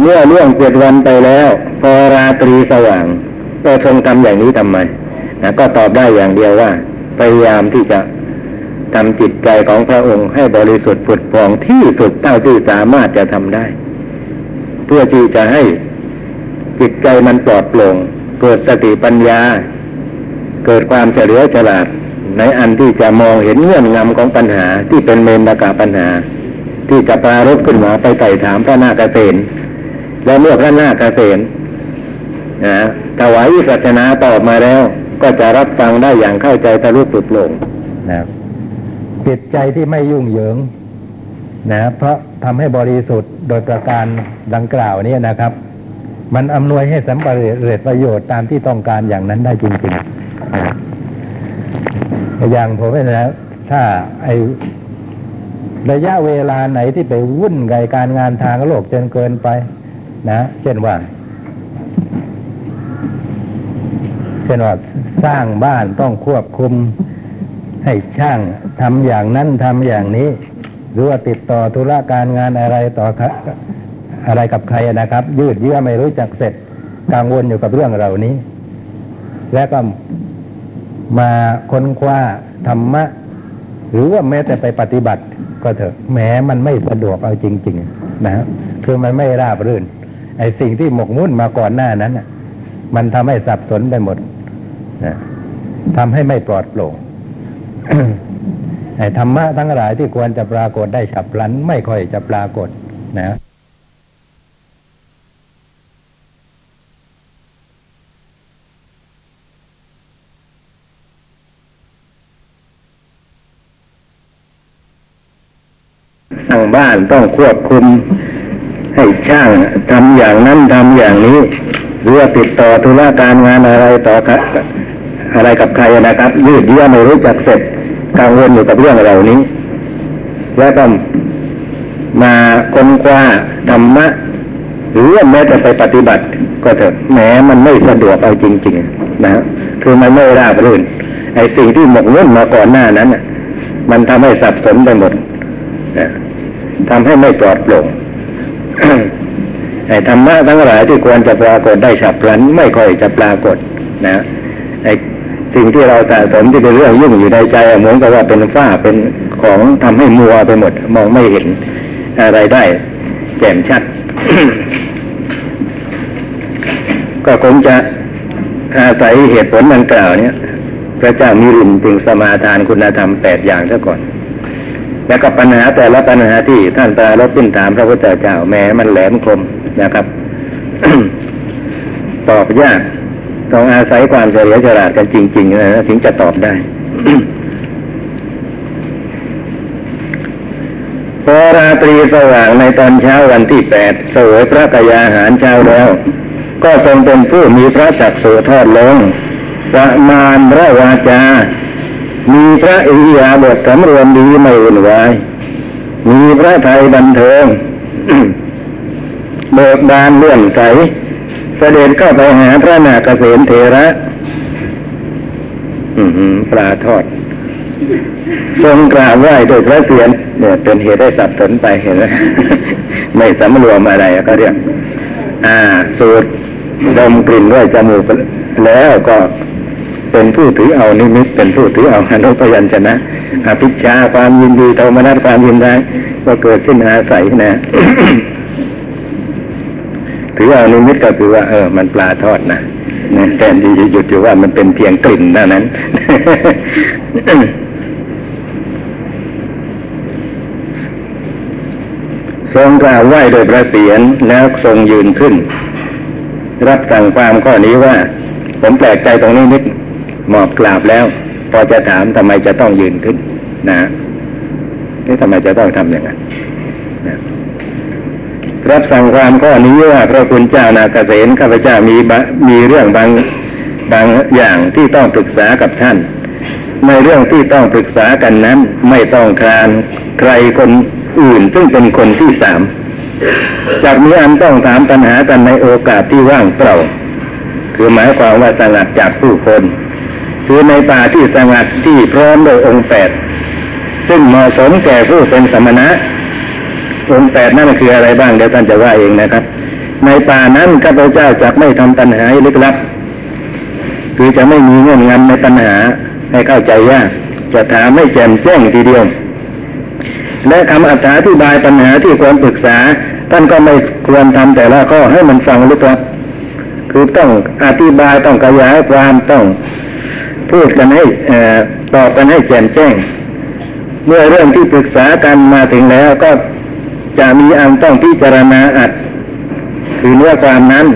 เมื่อล่วงเจ็ดวันไปแล้ว พอราตรีสว่างก็ทรงทำอย่างนี้ทำไมนะก็ตอบได้อย่างเดียวว่า พยายามที่จะทำจิตใจของพระองค์ให้บริสุทธิ์ผุดพองที่สุดเท่าที่สามารถจะทำได้ เพื่อที่จะให้ จิตใจมันปลอดโปร่ง เกิดสติปัญญา เกิดความเฉลียวฉลาด ในอันที่จะมองเห็นเงื่อนงำของปัญหาที่เป็นเมนกาปัญหา ที่จะปรารบขึ้นมาไปไต่ถามพระนาคเษนและเมื่อพระนาคเษนนะถวายวิสัชนาตอบมาแล้ว ก็จะรับฟังได้อย่างเข้าใจทะลุปลุกโปร่งนะจิตใจที่ไม่ยุ่งเหยิงนะเพราะทำให้บริสุทธิ์โดยประการดังกล่าวนี้นะครับ มันอำนวยให้สำเร็จประโยชน์ตามที่ต้องการอย่างนั้นได้จริงๆอย่างผมนะถ้าไอระยะเวลาไหนที่ไปวุ่นกับการงานทางโลกจนเกินไป นะเช่นว่า เช่นว่าสร้างบ้านต้องควบคุมให้ช่างทำอย่างนั้นทำอย่างนี้ หรือว่าติดต่อธุระการงานอะไรต่อ อะไรกับใครนะครับ ยืดเยื้อไม่รู้จักเสร็จกังวลอยู่กับเรื่องเหล่านี้ แล้วก็มาค้นคว้าธรรมะ หรือว่าแม้แต่ไปปฏิบัติ ก็เถอะแม้มันไม่สะดวกเอาจริง ๆ นะคือมันไม่ราบรื่น ไอ้สิ่งที่หมกมุ่นมาก่อนหน้านั้นมันทำให้สับสนไปหมดนะทำให้ไม่ปลอดโปร่งไอ้ธรรมะทั้งหลายที่ควรจะปรากฏได้ฉับพลันไม่ค่อยจะปรากฏนะ สร้าง บ้านต้องควบคุมให้ช่างทำอย่างนั้นทำอย่างนี้หรือว่าติดต่อธุระการงานอะไรต่อใครอะไรกับใครนะครับ ยืดเยื้อไม่รู้จักเสร็จกังวลอยู่กับเรื่องเหล่านี้ แล้วก็มาค้นคว้าธรรมะหรือแม้จะไปปฏิบัติ ก็เถอะแม้มันไม่สะดวกเอาจริง ๆ นะฮะคือมันไม่ราบรื่นไอ้สิ่งที่หมกมุ่นมาก่อนหน้านั้นมันทำให้สับสนไปหมดนะ ทำให้ไม่ปลอดโปร่งไอ้ธรรมะทั้งหลายที่ควรจะปรากฏได้ฉับพลันไม่ค่อยจะปรากฏนะไอ้สิ่งที่เราสะสมที่เป็นเรื่องยุ่งอยู่ในใจเหมือนกับว่าเป็นฝ้าเป็นของทำให้มัวไปหมด มองไม่เห็นอะไรได้แจ่มชัด ก็คงจะอาศัยเหตุผลดังกล่าวเนี่ยพระเจ้ามิรินจึงสมาทานคุณธรรมแปดอย่างซะก่อน แล้วก็ปัญหาแต่ละปัญหาที่ท่านตาลบขึ้นถามพระพุทธเจ้าแม้มันแหลมคมนะครับ ตอบยากต้องอาศัยความเฉลียวฉลาดกันจริงๆนะถึงจะตอบได้พอราตรีสว่างในตอนเช้าวันที่แปดสวยพระกยาหารเช้าแล้ว ก็ทรงเป็นผู้มีพระศักดิ์สุทอดลงประมาณพระวาจา มีพระอิยาบถสำรวมดีไม่วุ่นวาย มีพระไทยบันเทิง เบิกบานเลื่อนใส เสด็จเข้าไปหาพระนาคเษนเทระปลาทอด ทรงกราบไหว้โดวยพระเศียรเนี่ยเป็นเหตุได้สับสนไปเห็นไหมไม่สำรวมอะไรก็เรียก อ่า สูดดมกลิ่นด้วยจมูกแล้วก็ เป็นผู้ถือเอานิมิตเป็นผู้ถือเอาอนุพยัญชนะอภิชาความยินดีโทมนัสความยินร้ายก็เกิดขึ้นอาศัยนะ ถือเอานิมิตก็คือว่า เออ มันปลาทอดนะนะแทนที่จะหยุดอยู่ว่ามันเป็นเพียงกลิ่นเท่านั้นทรงกล่าวไหว้โดยพระเศียรแล้วทรงยืนขึ้น รับสั่งความข้อนี้ว่า ผมแปลกใจตรงนี้นิด หมอบกราบแล้ว พอจะถามทำไมจะต้องยืนขึ้น นะนี่ทำไมจะต้องทำอย่างนั้นนะรับสั่งความข้อนี้ว่าพระคุณเจ้านาเกษตข้าพเจ้ามีมีเรื่องบางบางอย่างที่ต้องปรึกษากับท่าน ในเรื่องที่ต้องปรึกษากันนั้น ไม่ต้องครานใครคนอื่นซึ่งเป็นคนที่สามจากนี้อันต้องถามปัญหากันในโอกาสที่ว่างเปล่า คือหมายความว่าสงัดจากผู้คน คือในป่าที่สงัดที่พร้อมโดยองค์แปดซึ่งเหมาะสมแก่ผู้เป็นสมณะ องค์แปดนั่นคืออะไรบ้างเดี๋ยวท่านจะว่าเองนะครับ ในป่านั้นข้าพเจ้าจะไม่ทำปัญหาลึกลับ คือจะไม่มีเงื่อนงำในปัญหาให้เข้าใจยากจะถามให้แจ่มแจ้งทีเดียวและคำอธิบายปัญหาที่ควรปรึกษา ท่านก็ไม่ควรทำแต่ละข้อให้มันฟังลึกลับ คือต้องอธิบายต้องขยายความต้อง พูดกันให้ตอบกันให้แจ่มแจ้ง เมื่อเรื่องที่ปรึกษากันมาถึงแล้วก็จะมีอันต้องพิจารณาอัด คือเนื้อความนั้น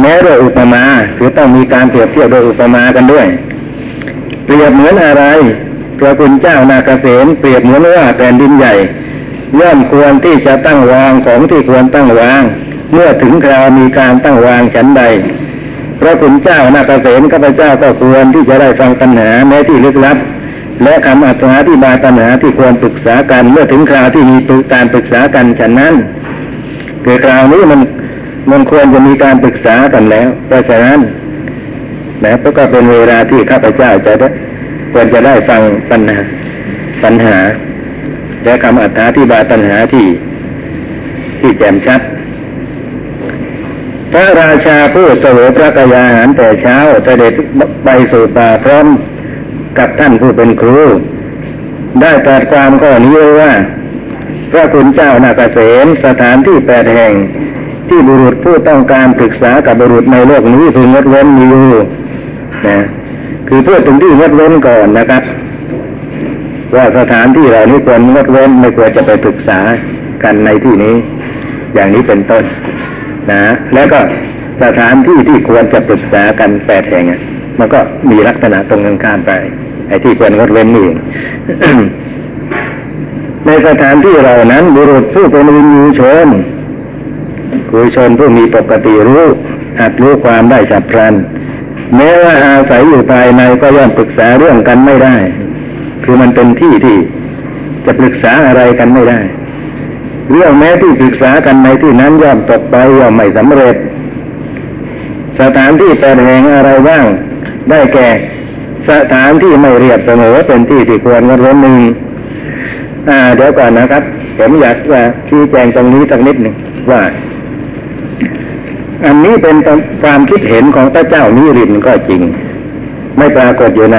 แม้โดยอุปมาคือต้องมีการเปรียบเทียบโดยอุปมากันด้วย เปรียบเหมือนอะไรพระคุณเจ้านาเกษมเปรียบเหมือนว่าแผ่นดินใหญ่ ย่อมควรที่จะตั้งวางของที่ควรตั้งวาง เมื่อถึงคราวมีการตั้งวางฉันใด พระคุณเจ้านาเกษมข้าพเจ้าก็ควรที่จะได้ฟังปัญหาแม้ที่ลึกลับ และคำอธิบายปัญหาที่ควรปรึกษากันเมื่อถึงคราวที่มีการปรึกษากันฉะนั้นคือคราวนี้มันมันควรจะมีการปรึกษากันแล้วเพราะฉะนั้นนะเพระก็เป็นเวลาที่ข้าพเจ้าจะได้ควรจะได้ฟังปัญหาปัญหา และคำอธิบายปัญหาที่ที่แจ่มชัด ระราชาผู้เสวยพระกยาหารแต่เช้าเสด็จไปสู่ป่าพร้อมกับท่านผู้เป็นครู ได้ตรัสความข้อนี้ไว้ว่า พระคุณเจ้านาเกษมสถานที่แปดแห่ง ที่บุรุษผู้ต้องการปรึกษากับบุรุษในโลกนี้พึงงดเว้นมีอยู่นะคือพูดถึงที่งดเว้นก่อนนะครับ ว่าสถานที่เหล่านี้ควรงดเว้นไม่ควรจะไปปรึกษากันในที่นี้ อย่างนี้เป็นต้น นะ แล้วก็สถานที่ที่ควรจะปรึกษากันแปดแห่งอะมันก็มีลักษณะตรงกันข้ามไป ไอ้ที่ควรงดเว้นนี่เองในสถานที่เหล่านั้นบุรุษผู้เป็นวินยูชนคือชนผู้มีปกติรู้หัดรู้ความได้ฉับพลัน แม้ว่าอาศัยอยู่ภายในก็ย่อมปรึกษาเรื่องกันไม่ได้ คือมันเป็นที่ที่จะปรึกษาอะไรกันไม่ได้ เรื่องแม้ที่ปรึกษากันในที่นั้นย่อมตกไปย่อมไม่สำเร็จ สถานที่แปดแห่งอะไรบ้าง ได้แก่ สถานที่ไม่เรียบเสมอเป็นที่ที่ควรงดเว้นหนึ่งอ่าเดี๋ยวก่อนนะครับ ผมอยากว่าชี้แจงตรงนี้สักนิดหนึ่งว่า อันนี้เป็นความคิดเห็นของพระเจ้านิรินก็จริง ไม่ปรากฏอยู่ใน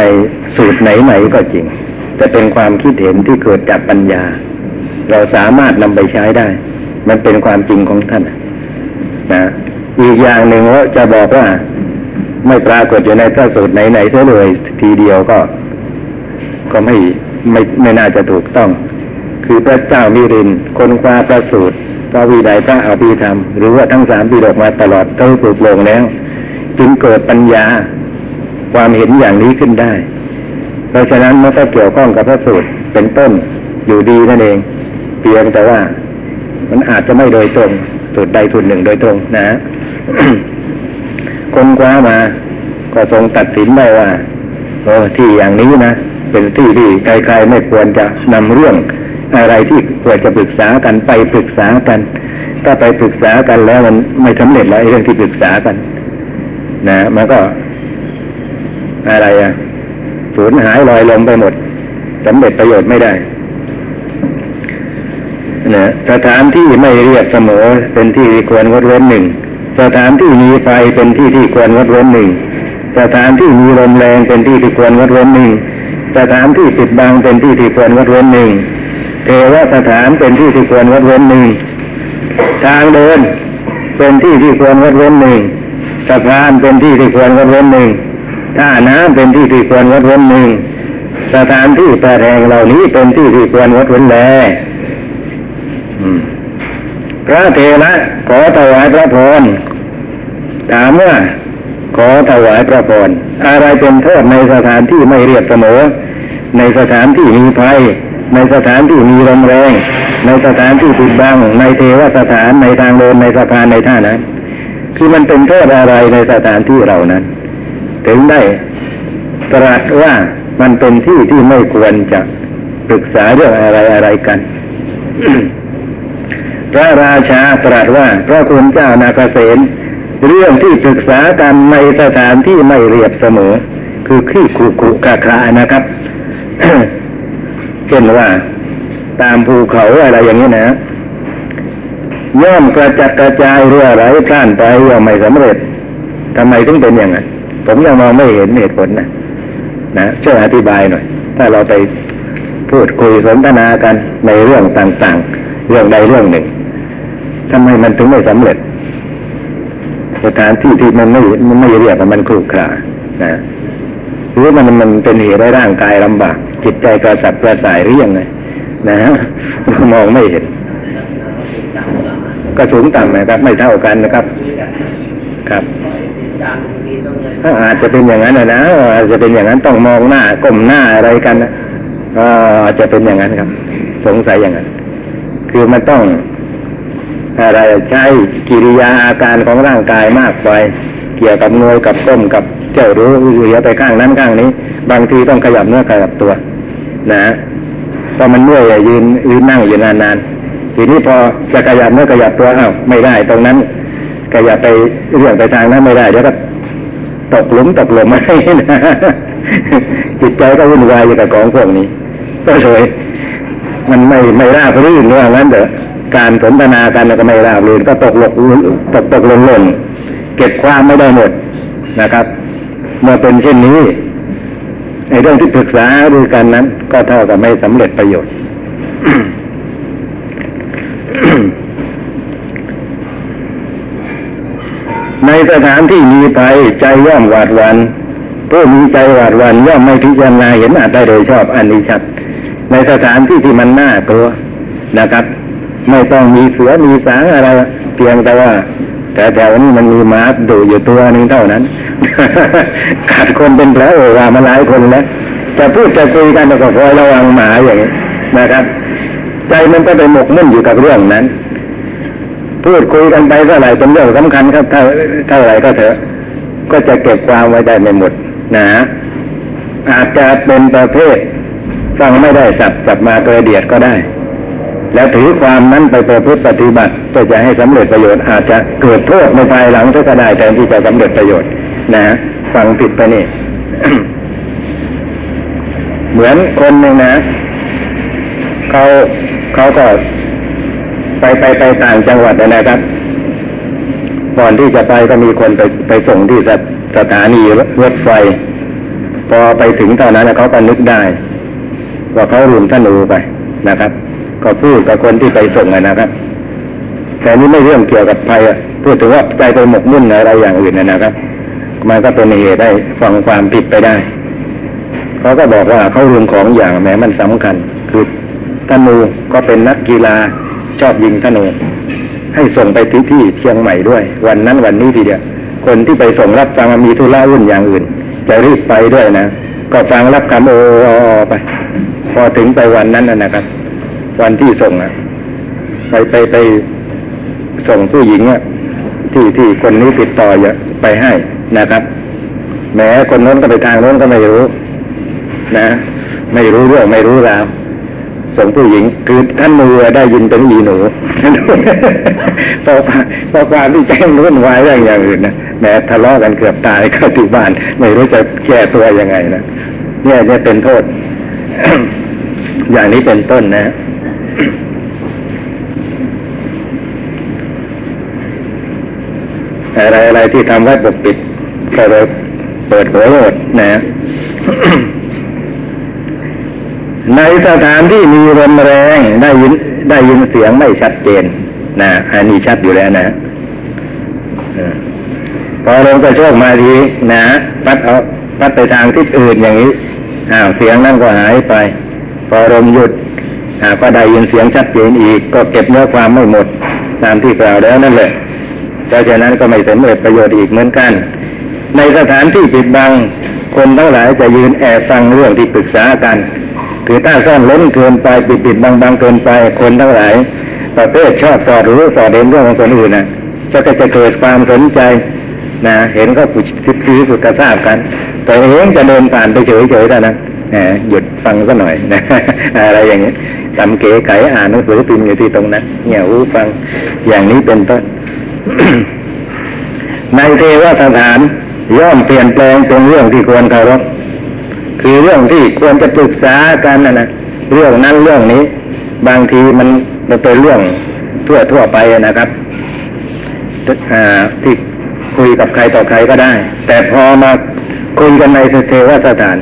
สูตรไหนๆก็จริง แต่เป็นความคิดเห็นที่เกิดจากปัญญา เราสามารถนำไปใช้ได้ มันเป็นความจริงของท่านนะอีกอย่างหนึ่งว่าจะบอกว่า ไม่ปรากฏอยู่ในพระสูตรไหนๆเสียเลย ทีเดียวก็ ก็ไม่ไม่ไม่น่าจะถูกต้อง คือพระเจ้ามิรินคนคว้าพระสูตรพระวิไดพระอภิธรรม หรือว่าทั้งสามปีดอกมาตลอดเต้าปลุกลงแล้ว จึงเกิดปัญญาความเห็นอย่างนี้ขึ้นได้ เพราะฉะนั้นมันก็เกี่ยวข้องกับพระสูตรเป็นต้นอยู่ดีนั่นเอง พียงแต่ว่า มันอาจจะไม่โดยตรงสูตรใดสูตรหนึ่งโดยตรงนะคนคว้ามา ก็ทรงตัดสินได้ว่าโอ้ที่อย่างนี้นะเป็นที่ที่ใครๆไม่ควรจะนำเรื่องอะไรที่ควรจะปรึกษากันไปปรึกษากัน ถ้าไปปรึกษากันแล้วมันไม่สำเร็จแล้วเรื่องที่ปรึกษากัน นะมันก็ อะไรอะสูญหายลอยลมไปหมดสำเร็จประโยชน์ไม่ได้ นะสถานที่ไม่เรียบเสมอเป็นที่ที่ควรงดเว้นหนึ่ง สถานที่มีไฟเป็นที่ที่ควรงดเว้นหนึ่ง สถานที่มีลมแรงเป็นที่ที่ควรงดเว้นหนึ่ง สถานที่ปิดบังเป็นที่ที่ควรงดเว้นหนึ่งเทวสถานเป็นที่ที่ควรงดเว้นหนึ่ง ทางเดินเป็นที่ที่ควรงดเว้นหนึ่งสะพานเป็นที่ที่ควรงดเว้นหนึ่งท่าน้ำเป็นที่ที่ควรงดเว้นหนึ่งสถานที่แปดแห่งเหล่านี้เป็นที่ที่ควรงดเว้นแล พระเทระขอถวายพระพรถามว่า ขอถวายพระพรอะไรเป็นโทษในสถานที่ไม่เรียบเสมอ ในสถานที่มีภัย ในสถานที่มีลมแรง ในสถานที่ปิดบังในเทวสถานในทางเดินในสะพานในท่านั้นคือมันเป็นโทษอะไรในสถานที่เหล่านั้น ถึงได้ตรัสว่ามันเป็นที่ที่ไม่ควรจะปรึกษาเรื่องอะไรอะไรกัน พระราชาตรัสว่าพระคุณเจ้านาคเสนเรื่องที่ปรึกษากันในสถานที่ไม่เรียบเสมอ คือขี้ขุขุกะคานะครับ เช่นว่าตามภูเขาอะไรอย่างนี้นะ ย่อมกระจัดกระจายรั่วไหลพล่านไปย่อมไม่สำเร็จทำไมถึงเป็นอย่างนั้นผมยังมองไม่เห็นเหตุผลนะนะช่วยอธิบายหน่อย ถ้าเราไปพูดคุยสนทนากันในเรื่องต่างๆ เรื่องใดเรื่องหนึ่ง ทำไมมันถึงไม่สำเร็จ สถานที่ที่มันไม่มันไม่เรียบมันครุขระนะหรือมันมันเป็นเหตุให้ร่างกายลำบาก จิตใจกระสับกระส่ายหรือยังไงนะฮะมองไม่เห็นก็สูงต่ำนะครับ ไม่เท่ากันนะครับ ครับอาจจะเป็นอย่างนั้นนะนะอาจจะเป็นอย่างนั้นต้องมองหน้าก้มหน้าอะไรกันนะอาจจะเป็นอย่างนั้นครับ สงสัยอย่างนั้น คือมันต้อง อะไรใช้กิริยาอาการของร่างกายมากไป เกี่ยวกับงวยกับก้มกับเจ้ารู้เหลียวไปข้างนั้นข้างนี้ บางทีต้องขยับเนื้อขยับตัว นะเพราะมันเมื่อยอะยืนยืนนั่งอยู่นานๆทีนี้พอจะขยับเนื้อขยับตัวอ้าวไม่ได้ ตรงนั้นขยับไปเรื่องไปทางนั้นไม่ได้เดี๋ยวก็ตกหลุมตกหลุมไม่นะจิตใจก็วุ่นวายอยู่กับของพวกนี้ ก็เลยมันไม่ไม่ราบรื่นว่างั้นเถอะ การสนทนากันก็ไม่ราบรื่นก็ตกหลกตกตกหล่นหล่นเก็บความไม่ได้หมดนะครับ เมื่อเป็นเช่นนี้ ในเรื่องที่ปรึกษาดูกันนั้น ก็เท่ากับไม่สำเร็จประโยชน์ในสถานที่มีภัยใจย่อมหวาดหวั่นผู้มีใจหวาดหวั่นย่อมไม่พิจารณาเห็นอาจได้โดยชอบอันนี้ชัด ในสถานที่ที่มันน่ากลัวนะครับ ไม่ต้องมีเสือมีสางอะไรเพียงแต่ว่า แต่แถวนี้มันมีหมาดุอยู่ตัวนึงเท่านั้นขาดคนเป็นแผลโอวามาหลายคนแล้วจะพูดจะคุยกันก็คอยระวังหมาอย่างนี้นะครับ ใจมันก็ไปหมกมุ่นอยู่กับเรื่องนั้น พูดคุยกันไปเท่าไหร่เป็นเรื่องสำคัญครับเท่าเท่าไหร่ก็เถอะ ก็จะเก็บความไว้ได้ไม่หมดนะอาจจะเป็นประเภทฟังไม่ได้สับจับมาเกระเดียดก็ได้ แล้วถือความนั้นไปประพฤติปฏิบัติเพื่อจะให้สำเร็จประโยชน์อาจจะเกิดโทษในภายหลังก็ได้แทนที่จะสำเร็จประโยชน์ นะฟังผิดไปนี่เหมือนคนหนึ่งนะเขาเขาก็ไปไปไปต่างจังหวัดนะครับก่อนที่จะไปก็มีคนไปไปส่งที่สสถานีรถไฟ พอไปถึงตอนนั้นเขาก็นึกได้ ว่าเขารุมธนูไปนะครับ ก็พูดกับคนที่ไปส่งนะครับ แต่นี่ไม่เรื่องเกี่ยวกับภัยพูดถึงว่าใจไปหมกมุ่นอะไรอย่างอื่นนะครับ มันก็เป็นเหตุได้ฟังความผิดไปได้ เขาก็บอกว่าเขารุมของอย่างแม้มันสำคัญ คือธนูก็เป็นนักกีฬาชอบยิงธนู ให้ส่งไปที่ที่เชียงใหม่ด้วย วันนั้นวันนี้ทีเดียวคนที่ไปส่งรับฟังมีธุระวุ่นอย่างอื่น จะรีบไปด้วยนะ ก็ฟังรับคำโอโอโอไป พอถึงไปวันนั้นนะครับ วันที่ส่งอะไปไปไปส่งผู้หญิงอะที่ที่คนนี้ติดต่ออย่าไปให้นะครับแม้คนโน้นก็ไปทางโน้นก็ไม่รู้ นะ ไม่รู้เรื่องไม่รู้ราวส่งผู้หญิงคือท่านมือได้ยินเป็นอีหนูเพราะเพราะความที่ใจมันวุ่นวายเรื่องอย่างอื่นนะแม้ทะเลาะกันเกือบตายเข้าที่บ้าน ไม่รู้จะแก้ตัวยังไงนะเนี่ยเนี่ยเป็นโทษ อย่างนี้เป็นต้นนะ อะไรอะไรที่ทำไว้ปกปิดก็เลยเปิดเผยหมดนะในสถานที่มีลมแรงได้ยินได้ยินเสียงไม่ชัดเจนนะอันนี้ชัดอยู่แล้วนะพอลมกระโชกมาทีนะพัดเอาพัดไปทางทิศอื่นอย่างนี้อ้าวเสียงนั่นก็หายไป พอลมหยุดอ่าก็ได้ยินเสียงชัดเจนอีก ก็เก็บเนื้อความไม่หมดตามที่กล่าวแล้วนั่นแหละ เพราะฉะนั้นก็ไม่สำเร็จประโยชน์อีกเหมือนกัน ในสถานที่ปิดบัง คนทั้งหลายจะยืนแอบฟังเรื่องที่ปรึกษากันคือถ้าซ่อนล้นเกินไปปิดปิดบังบังเกินไปคนทั้งหลาย ประเภทชอบสอดรู้สอดเห็นเรื่องของคนอื่นนะจะก็จะเกิดความสนใจนะเห็นก็ปุชิบซื้อสุดกระซาบกันแต่เองจะเดินผ่านไปเฉยๆเท่านั้นแหยุดฟังก็หน่อยนะอะไรอย่างนี้ทำเก๋ไก่อ่านหนังสือพิมพ์อยู่ที่ตรงนั้นเงี่ยหูฟังอย่างนี้เป็นต้น ในเทวสถานย่อมเปลี่ยนแปลงเป็นเรื่องที่ควรเคารพคือเรื่องที่ควรจะปรึกษากันนะนะเรื่องนั้นเรื่องนี้ บางทีมันมันเป็นเรื่องทั่วทั่วไปนะครับอ่าที่คุยกับใครต่อใครก็ได้ แต่พอมาคุยกันในเทวสถาน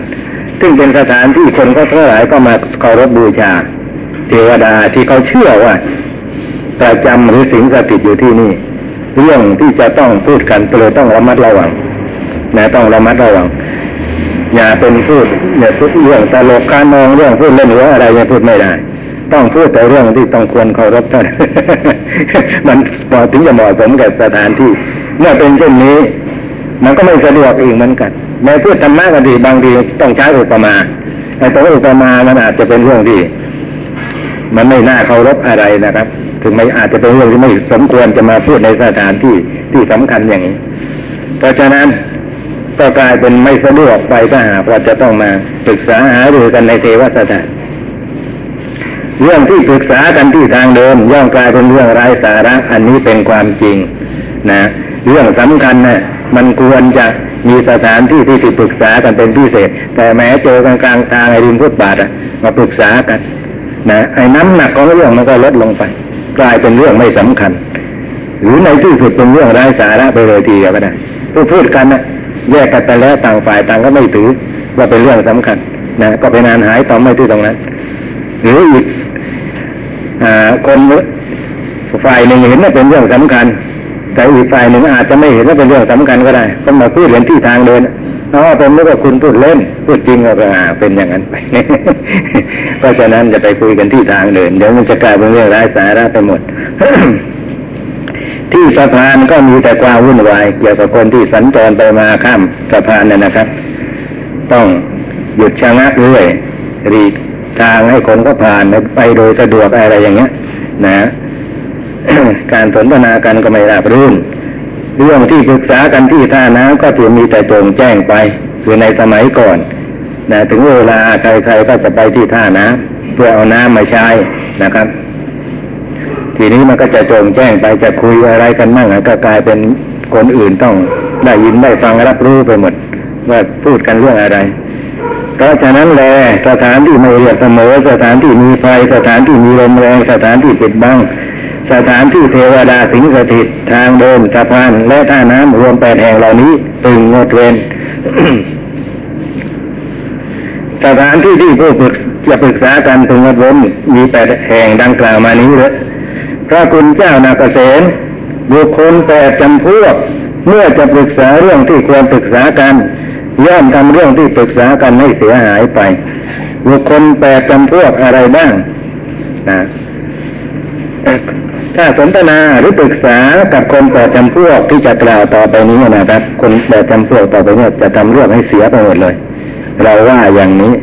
ซึ่งเป็นสถานที่คนก็ทั้งหลายก็มาเคารพบูชา เทวดาที่เขาเชื่อว่าประจำหรือสิงสถิตอยู่ที่นี่ เรื่องที่จะต้องพูดกันเลยต้องระมัดระวังนะต้องระมัดระวังอย่าเป็นพูดอย่าพูดเรื่องตลกการนองเรื่องพูดเล่นหัวอะไรเนี่ยพูดไม่ได้ ต้องพูดแต่เรื่องที่ต้องควรเคารพเท่านั้นมันพอถึงจะเหมาะสมกับสถานที่ เมื่อเป็นเช่นนี้ มันก็ไม่สะดวกอีกเหมือนกันแม้พูดธรรมะกันดีบางทีต้องใช้อุปมาไอ้ตรงอุปมามันอาจจะเป็นเรื่องที่ มันไม่น่าเคารพอะไรนะครับ ถึงไม่อาจจะเป็นเรื่องที่ไม่สมควรจะมาพูดในสถานที่ที่สำคัญอย่างนี้ เพราะฉะนั้นก็กลายเป็นไม่สะดวกไปถ้าหากว่าจะต้องมาปรึกษาหารือกันในเทวสถานเรื่องที่ปรึกษากันที่ทางเดินย่อมกลายเป็นเรื่องไร้สาระ อันนี้เป็นความจริง นะ เรื่องสำคัญนะมันควรจะมีสถานที่ที่ทปรึกษากันเป็นพิเศษ แต่แม้เจอกันกลางทางไอ้ริมฟุตบาทอะมาปรึกษากัน นะไอ้น้ำหนักของเรื่องมันก็ลดลงไป กลายเป็นเรื่องไม่สำคัญ หรือในที่สุดเป็นเรื่องไร้สาระไปเลยทีเดียวก็ได้พูดพูดกันนะแยกกันไปแล้วต่างฝ่ายต่างก็ไม่ถือว่าเป็นเรื่องสำคัญนะก็เป็นอันหายต่อไม่ที่ตรงนั้น หรืออีกอคนฝ่ายหนึ่งเห็นว่าเป็นเรื่องสำคัญ แต่อีกฝ่ายหนึ่งอาจจะไม่เห็นว่าเป็นเรื่องสำคัญก็ได้ต้องมาพูดเห็นที่ทางเดิน อ๋อผมนึกว่าคุณพูดเล่น พูดจริงก็เป็นอย่างนั้นไปเพราะฉะนั้นจะไปคุยกันที่ทางเดิน เดี๋ยวมันจะกลายเป็นเรื่องไร้สาระไปหมด ที่สะพานก็มีแต่ความวุ่นวาย เกี่ยวกับคนที่สัญจรไปมาข้ามสะพานน่ะนะครับ ต้องหยุดชะงักด้วยรีทางให้คนก็ผ่านไปโดยสะดวกอะไรอย่างเงี้ย นะการสนทนากันก็ไม่ราบรื่น เรื่องที่ปรึกษากันที่ท่าน้ำก็จะมีแต่โจงแจ้งไป คือในสมัยก่อนนะถึงเวลาใครๆก็จะไปที่ท่าน้ำเพื่อเอาน้ำมาใช้นะครับ ทีนี้มันก็จะโจงแจ้งไปจะคุยอะไรกันมั่งก็กลายเป็นคนอื่นต้องได้ยินได้ฟังรับรู้ไปหมด ว่าพูดกันเรื่องอะไรเพราะฉะนั้นแลสถานที่ไม่เรียบเสมอสถานที่มีไฟสถานที่มีลมแรงสถานที่ปิดบัง สถานที่เทวดาสิงสถิต ทางเดินสะพานและท่าน้ำรวมแปดแห่งเหล่านี้ตึงงดเว้นสถานที่ที่ผู้ปรึกจะปรึกษากันพึงงดเว้นมีแปดแห่งดังกล่าวมานี้เลยพระคุณเจ้านาเกษมบุคคลแปดจำพวก เมื่อจะปรึกษาเรื่องที่ควรปรึกษากัน ย่อมทำเรื่องที่ปรึกษากันให้เสียหายไป บุคคลแปดจำพวกอะไรบ้างนะ ถ้าสนทนาหรือปรึกษากับคนแปดจำพวกที่จะกล่าวต่อไปนี้นะครับ คนแปดจำพวกต่อไปนี้จะทำเรื่องให้เสียไปหมดเลย เราว่าอย่างนี้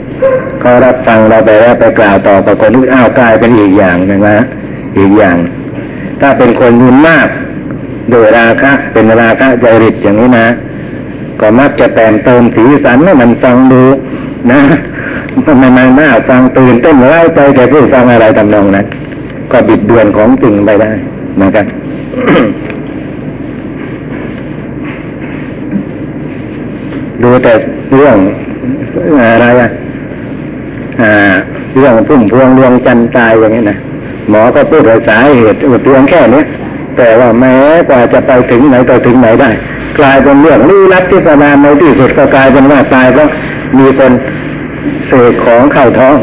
เขารับฟังเราไปแล้วไปกล่าวต่อกับคนที่อ้าวกลายเป็นอีกอย่างนึงนะอีกอย่าง ถ้าเป็นคนยืนมากโดยราคะเป็นราคะจริตอย่างนี้นะ ก็มักจะแต่งเติมสีสันให้มันฟังดูนะมันมันน่าฟังตื่นเต้นเร้าใจแก่ผู้ฟังอะไรทำนองนั้น ก็บิดเบือนของจริงไปได้นะครับดูแต่เรื่องอะไรอะอ่าเรื่องพุ่มพวงดวงจันทร์ตายอย่างนี้นะหมอก็พูดสาเหตุเพียงแค่นี้แต่ว่าแม้กว่าจะไปถึงไหนต่อถึงไหนได้ กลายเป็นเรื่องลี้ลับที่ประมาณในที่สุดก็กลายเป็นว่าตายเพราะมีคนเสกของเข้าท้อง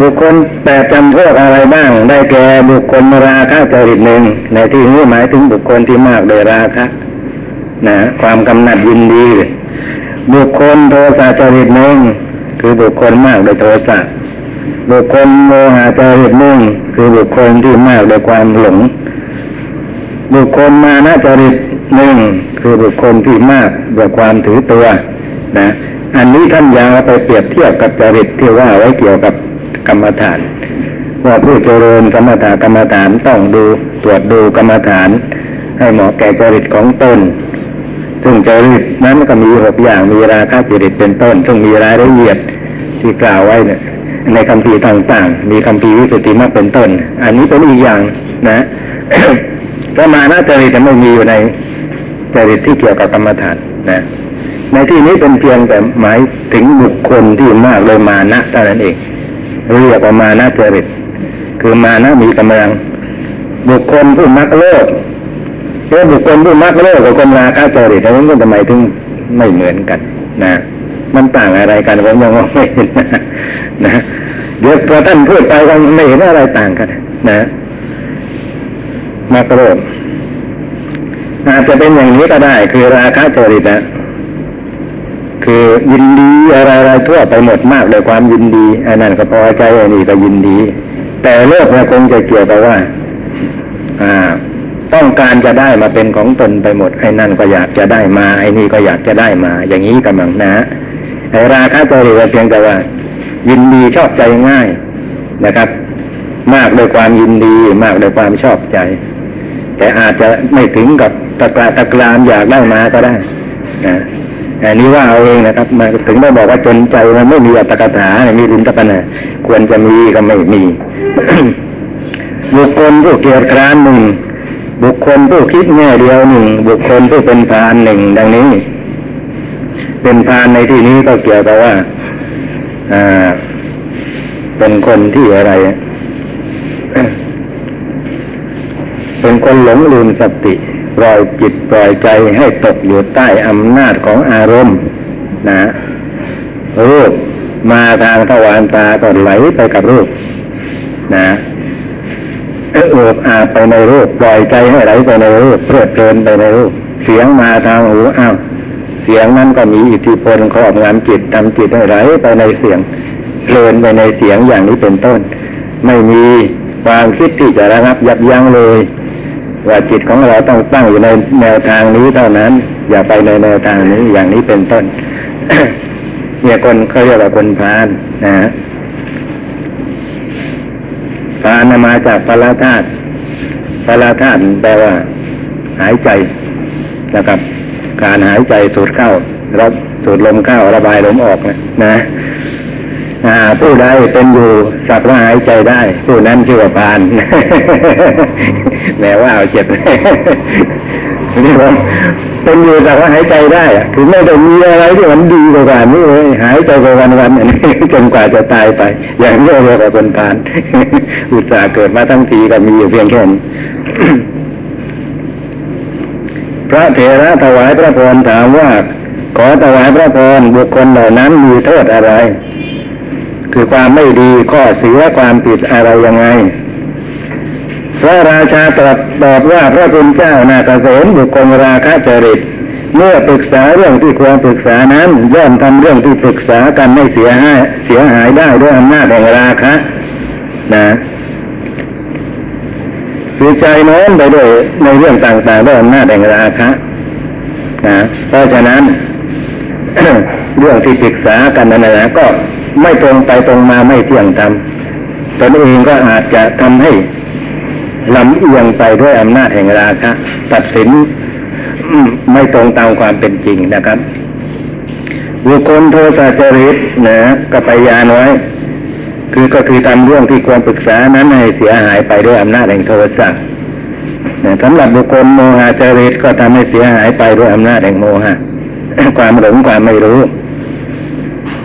บุคคลแปดจำพวกอะไรบ้าง ได้แก่บุคคลราคะจริตหนึ่งในที่นี้หมายถึงบุคคลที่มากโดยราคะนะความกำหนัดยินดี บุคคลโทสะจริตหนึ่งคือบุคคลมากโดยโทสะบุคคลโมหะจริตหนึ่งคือบุคคลที่มากโดยความหลง บุคคลมานะจริตหนึ่งคือบุคคลที่มากโดยความถือตัวนะอันนี้ท่านยางเอาไปเปรียบเทียบกับจริตที่ว่าไว้เกี่ยวกับ กรรมฐาน ว่าผู้เจริญสมถกรรมฐานต้องดูตรวจดูกรรมฐาน ให้เหมาะแก่จริตของตนซึ่งจริตนั้นก็มีหกอย่างมีราคะจริตเป็นต้น ซึ่งมีรายละเอียดที่กล่าวไว้ในคำพีร์ต่างๆ มีคำพีร์วิสุทธิมรรคเป็นต้น อันนี้เป็นอีกอย่างนะพระมานะจริตจะไม่มีอยู่ในจริตที่เกี่ยวกับกรรมฐานนะในที่นี้เป็นเพียงแต่หมายถึงบุคคลที่มากเลยมานะเท่านั้นเอง เรียกว่ามานะจริตคือมานะมีกำลัง บุคคลผู้มักโลกเพราะบุคคลผู้มักโลกกับคนราคะจริตนั้นก็ทำไมถึงไม่เหมือนกัน นะ มันต่างอะไรกันผมยังมองไม่เห็นนะนะเดี๋ยวพอท่านพูดไปก็ไม่เห็นอะไรต่างกัน นะมักโลกอาจจะเป็นอย่างนี้ก็ได้ คือราคะจริตนะ คือยินดีอะไรอะไรทั่วไปหมดมากเลยความยินดีอันนั้นก็พอใจอันนี้ก็ยินดี แต่โลกเนี่ยคงจะเกี่ยวกับว่า อ่า ต้องการจะได้มาเป็นของตนไปหมดไอ้นั่นก็อยากจะได้มาไอ้นี่ก็อยากจะได้มา อย่างนี้กำลังนะไอ้ราคะตัวเรียเพียงแต่ว่า ยินดีชอบใจง่ายนะครับ มากโดยความยินดี มากโดยความชอบใจ แต่อาจจะไม่ถึงกับตะกราตะกรามอยากได้มาก็ได้นะ อันนี้ว่าเอาเองนะครับมาถึงได้บอกว่าจนใจมันไม่มีอัตกถามีลินตปนะควรจะมีก็ไม่มี บุคคลผู้เกียรติคร้านหนึ่งบุคคลผู้คิดแง่เดียวหนึ่งบุคคลผู้เป็นพานหนึ่งดังนี้ เป็นพานในที่นี้ก็เกี่ยวกับว่าอ่า เป็นคนที่อะไรเป็นคนหลงลืมสติ ปล่อยจิตปล่อยใจให้ตกอยู่ใต้อำนาจของอารมณ์ นะรูปมาทางทวารตาก็ไหลไปกับรูป นะเอออาไปในรูปปล่อยใจให้ไหลไปในรูปเพลิดเพลินไปในรูป เสียงมาทางหูอ้าวเสียงนั้นก็มีอิทธิพลครอบงำจิตทำจิตให้ไหลไปในเสียงเพลินไปในเสียงอย่างนี้เป็นต้น ไม่มีความคิดที่จะระงับยับยั้งเลย ว่าจิตของเราต้องตั้งอยู่ในแนวทางนี้เท่านั้น อย่าไปในแนวทางนี้อย่างนี้เป็นต้นเนี่ยคนเขาเรียกว่าคนพาลนะพานมาจากปราธาตุปราธาตุแปลว่า หายใจนะครับ การหายใจสูดเข้ารับสูดลมเข้าระบายลมออกนะนะผู้ใดเป็นอยู่สักว่าหายใจได้ ผู้นั้นชื่อว่าพาน แม้ว่าเอาเจ็บนี่ว่าเป็นอยู่สักว่าหายใจได้อะคือไม่ได้มีอะไรที่มันดีกว่านี้เลยหายใจไปวันวันๆอันนี้จนกว่าจะตายไป อย่างนี้เรียกว่าคนพาน อุตส่าห์เกิดมาทั้งทีก็มีอยู่เพียงแค่นี้พระเถระถวายพระพรถามว่า ขอถวายพระพรบุคคลเหล่านั้นมีโทษอะไร คือความไม่ดีข้อเสียความผิดอะไรยังไง พระราชาตรัสตอบว่าพระคุณเจ้านาเกษมบุคคลราคะจริต เมื่อปรึกษาเรื่องที่ควรปรึกษานั้นย่อมทำเรื่องที่ปรึกษากันไม่เสียหายเสียหายได้ด้วยอำนาจแห่งราคะนะคือใจโน้มไปด้วยในเรื่องต่างๆด้วยอำนาจแห่งราคะนะเพราะฉะนั้น เรื่องที่ปรึกษากันนั้นนะก็ไม่ตรงไปตรงมาไม่เที่ยงธรรมตนเองก็อาจจะทำให้ ลำเอียงไปด้วยอำนาจแห่งราคะตัดสินไม่ตรงตามความเป็นจริงนะครับบุคคลโทสะจริตนะก็ไปยานไว้คือก็คือทำเรื่องที่ควรปรึกษานั้นให้เสียหายไปด้วยอำนาจแห่งโทสะนี่สำหรับบุคคลโมหะจริตก็ทำให้เสียหายไปด้วยอำนาจแห่งโมหะความหลงความไม่รู้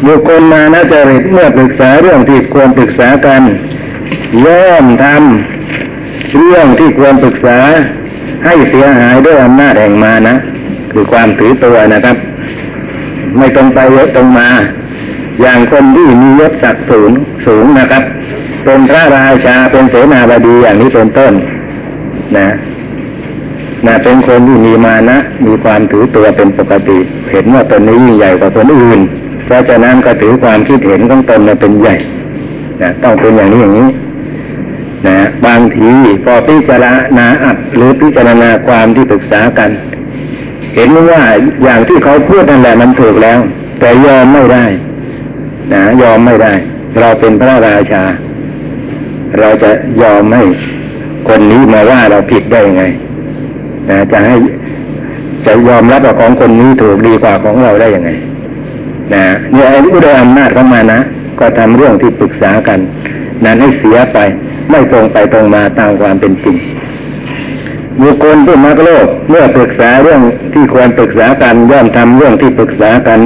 บุคคลมานะจริตเมื่อปรึกษาเรื่องที่ควรปรึกษากันย่อมทำ เรื่องที่ควรปรึกษาให้เสียหายด้วยอำนาจแห่งมานะ คือความถือตัวนะครับ ไม่ตรงไปยศตรงมา อย่างคนที่มียศศักดิ์สูงสูงนะครับ เป็นพระราชาเป็นเสนาบดีอย่างนี้เป็นต้น นะนะเป็นคนที่มีมานะ มีความถือตัวเป็นปกติ เห็นว่าตนนี้ยิ่งใหญ่กว่าคนอื่นเพราะฉะนั้นก็ถือความคิดเห็นของตนมาเป็นใหญ่นะต้องเป็นอย่างนี้อย่างนี้างทีพอพิจารณาอัดหรือพิจารณาความที่ปรึกษากัน เห็นว่าอย่างที่เขาพูดนั่นแหละมันถูกแล้ว แต่ยอมไม่ได้ นะยอมไม่ได้ เราเป็นพระราชา เราจะยอมให้คนนี้มาว่าเราผิดได้ยังไง นะจะให้จะยอมรับว่าของคนนี้ถูกดีกว่าของเราได้ยังไง นะเนี่ยไอ้ผู้ได้อำนาจเข้ามานะก็ทำเรื่องที่ปรึกษากัน นั้นให้เสียไป ไม่ตรงไปตรงมาตามความเป็นจริงบุคคลผู้มักโลกเมื่อปรึกษาเรื่องที่ควรปรึกษากันย่อมทำเรื่องที่ปรึกษากัน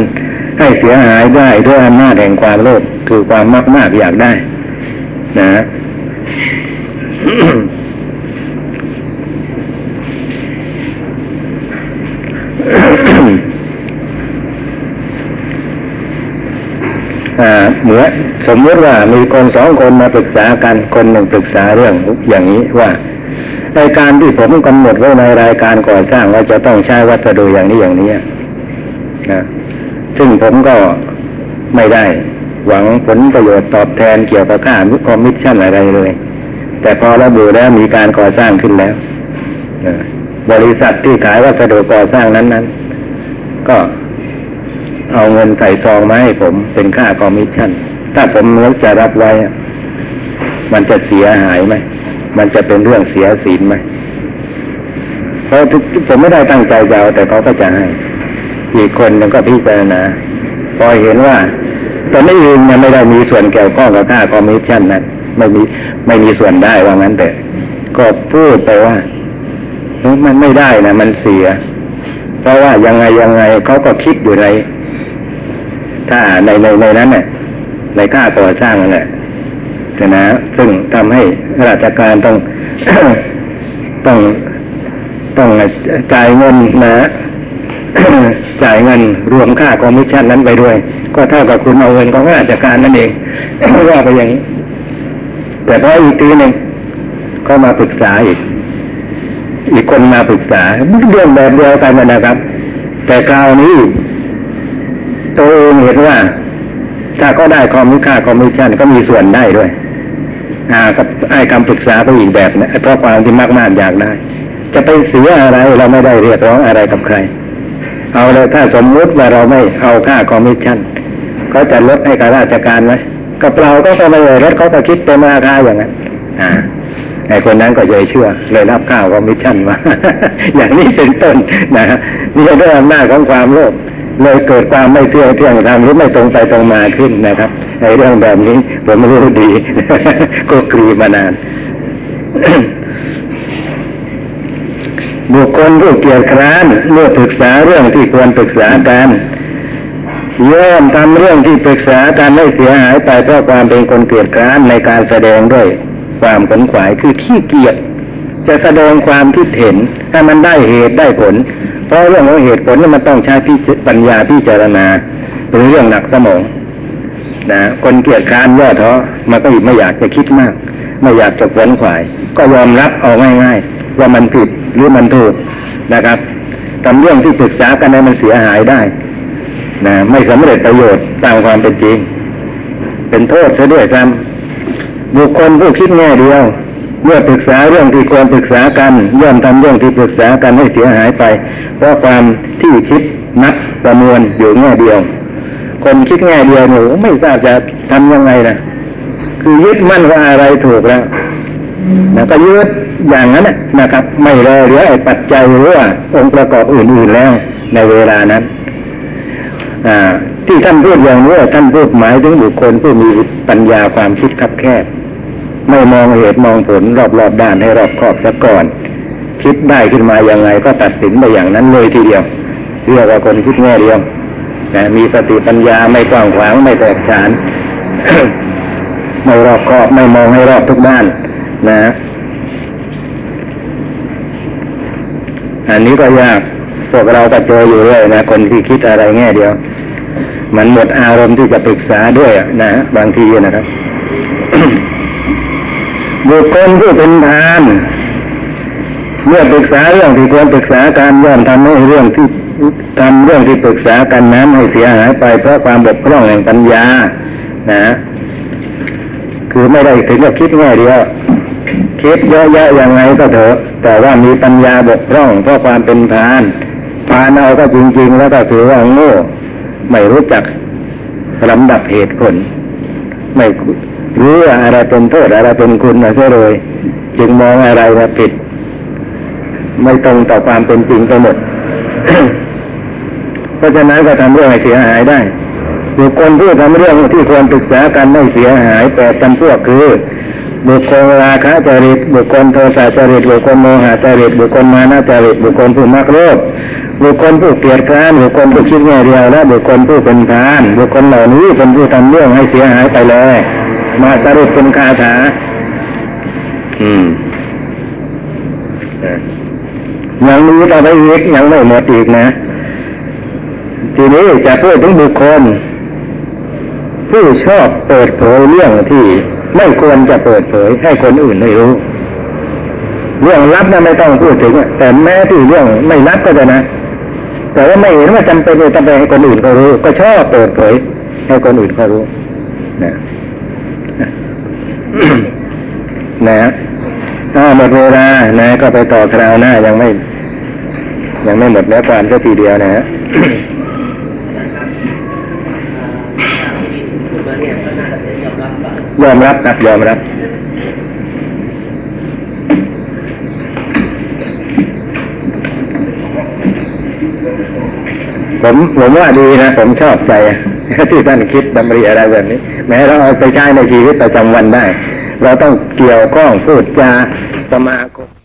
ให้เสียหายได้ด้วยอำนาจแห่งความโลภคือความมากมากอยากได้ นะ อ่า สมมติว่ามีคนสองคนมาปรึกษากันคนหนึ่งปรึกษาเรื่องอย่างนี้ว่าในการที่ผมกำหนดไว้ในรายการก่อสร้างว่าจะต้องใช้วัสดุอย่างนี้อย่างนี้นะซึ่งผมก็ไม่ได้ หวังผลประโยชน์ตอบแทนเกี่ยวกับค่าคอมมิชชั่นอะไรเลย แต่พอระบุแล้วมีการก่อสร้างขึ้นแล้วบริษัทที่ขายวัสดุก่อสร้างนั้นๆก็เอาเงินใส่ซองมาให้ผมเป็นค่าคอมมิชชั่น ถ้าผมนึกจะรับไว้ มันจะเสียหายไหม มันจะเป็นเรื่องเสียศีลไหมเพราะผมไม่ได้ตั้งใจจะเอาแต่เขาก็จะให้ อีกคนนึงก็พิจารณาพอเห็นว่าตนเองเนี่ยไม่ได้มีส่วนเกี่ยวข้องกับค่าคอมมิชชั่นนั้นไม่มีไม่มีส่วนได้ว่างั้นแต่ก็พูดไปว่ามันไม่ได้นะมันเสีย เพราะว่ายังไงยังไงเขาก็คิดอยู่ใน ถ้าในในในนั้นเนี่ย ในค่าก่อสร้างนั่นแหละนะซึ่งทำให้ราชการต้อง ต้องต้องจ่ายเงินนะจ่ายเงินรวมค่าคอมมิชชั่นนั้นไปด้วย ก็เท่ากับคุณเอาเงินของราชการนั่นเองว่าไปอย่างนี้แต่พออีกทีหนึ่งก็มาปรึกษาอีก อีกคนมาปรึกษาเรื่องแบบเดียวกันนะครับ แต่คราวนี้ตัวเองเห็นว่า ถ้าก็ได้คอมมิค่าคอมมิชชั่นก็มีส่วนได้ด้วยอ่ากับไอ้คำปรึกษาไปอีกแบบนะเพราะความที่มากมากอยากได้ จะไปเสียอะไรเราไม่ได้เรียกร้องอะไรกับใคร เอาเลยถ้าสมมุติว่าเราไม่เอาค่าคอมมิชชั่นเขาจะลดให้กับราชการไหมกับเราก็ไม่เลยลดเขาก็คิดเป็นราคาอย่างนั้นอ่าไอ้คนนั้นก็เลยเชื่อ เลยรับค่าคอมมิชชั่นมา อย่างนี้เป็นต้นนะฮะนี่ด้วยอำนาของความโลภ เลยเกิดความไม่เที่ยงเที่ยงธรรมหรือไม่ตรงไปตรงมาขึ้นนะครับในเรื่องแบบนี้ผมรู้ดีก็กรีมานานบุคคลผู้เกียจคร้านเมื่อปรึกษาเรื่องที่ควรปรึกษากันย่อมทำเรื่องที่ปรึกษากันให้เสียหายไปเพราะความเป็นคนเกียจคร้านในการแสดงด้วยความขนขวายคือขี้เกียจจะแสดงความคิดเห็นให้มันได้เหตุได้ผล เพราะเรื่องของเหตุผลนี่มันต้องใช้พิปัญญาพิจารณาเป็นเรื่องหนักสมองนะคนเกียจคร้านย่อท้อมันก็ไม่อยากจะคิดมาก ไม่อยากจะขวนขวาย ก็ยอมรับเอาง่ายๆ ว่ามันผิดหรือมันถูกนะครับทำเรื่องที่ปรึกษากันให้มันเสียหายได้นะไม่สำเร็จประโยชน์ตามความเป็นจริง เป็นโทษซะด้วยซ้ำบุคคลผู้คิดแง่เดียว เมื่อปรึกษาเรื่องที่ควรปรึกษากันย่อมทำเรื่องที่ปรึกษากันให้เสียหายไป เพราะความที่คิดนักประมวลอยู่แง่เดียว คนคิดแง่เดียวเนี่ยไม่ทราบจะทำยังไงนะคือยึดมั่นว่าอะไรถูกแล้วนะก็ยึดอย่างนั้นนะครับ ไม่รอเหลือไอ้ปัจจัยหรือว่าองค์ประกอบอื่นๆแล้วในเวลานั้นอ่าที่ท่านพูดอย่างนี้ท่านพูดหมายถึงบุคคลผู้มีปัญญาความคิดคับแคบ ไม่มองเหตุมองผลรอบๆด้านให้รอบครอบซะก่อน คิดได้ขึ้นมาอย่างไงก็ตัดสินไปอย่างนั้นเลยทีเดียวเรียกว่าคนคิดแง่เดียวนะมีสติปัญญาไม่กว้างขวางไม่แตกฉานไม่รอบครอบไม่มองให้รอบทุกด้าน นะ อันนี้ก็ยากพวกเราก็เจออยู่เรื่อยนะคนที่คิดอะไรแง่เดียว มันหมดอารมณ์ที่จะปรึกษาด้วยนะบางทีนะครับ บุคคลผู้เป็นทาน เมื่อปรึกษาเรื่องที่ควรปรึกษาการย่อมทำให้เรื่องที่ทำเรื่องที่ปรึกษากันนั้นให้เสียหายไปเพราะความบกพร่องแห่งปัญญา นะ คือไม่ได้ถึงกับคิดง่ายเดียวคิดเยอะแยะยังไงก็เถอะ แต่ว่ามีปัญญาบกพร่องเพราะความเป็นพานพานเอาก็จริง ๆ แล้วก็ถือว่าโง่ไม่รู้จักลำดับเหตุผลไม่ รู้ว่าอะไรเป็นโทษอะไรเป็นคุณมาเสียเลย จึงมองอะไรว่าผิด ไม่ตรงต่อความเป็นจริงไปหมดเพราะฉะนั้นก็ทำเรื่องให้เสียหายได้บุคคลผู้ทำเรื่องที่ควรปรึกษากันไม่เสียหายแปดจำพวกคือ บุคคลราคะจริต บุคคลโทสะจริต บุคคลโมหะจริต บุคคลมานะจริต บุคคลผู้มักโลภบุคคลผู้เกลียดคร้านบุคคลผู้คิดแง่เดียวและบุคคลผู้เป็นทาน บุคคลเหล่านี้เป็นผู้ทำเรื่องให้เสียหายไปเลย มาสรุปเป็นคาถา อืมยังมีต่อไปอีกยังไม่หมดอีกนะ ทีนี้จะพูดถึงบุคคล ผู้ชอบเปิดเผยเรื่องที่ไม่ควรจะเปิดเผยให้คนอื่นได้รู้ เรื่องลับนะไม่ต้องพูดถึงอะแต่แม้ที่เรื่องไม่ลับก็จะนะ แต่ว่าไม่เห็นว่าจำเป็นจะต้องไปให้คนอื่นเขารู้ ก็ชอบเปิดเผยให้คนอื่นเขารู้นะ นะถ้าหมดเวลานะ ก็ไปต่อคราวหน้ายังไม่ ยังไม่หมดแล้วความก็ทีเดียวนะฮะยอมรับครับยอมรับผมผมว่าดีนะ ผมชอบใจที่ท่านคิดดำริอะไรแบบนี้ แม้เราเอาไปใช้ในชีวิตประจำวันได้ เราต้องเกี่ยวข้องพูดจาสมาคม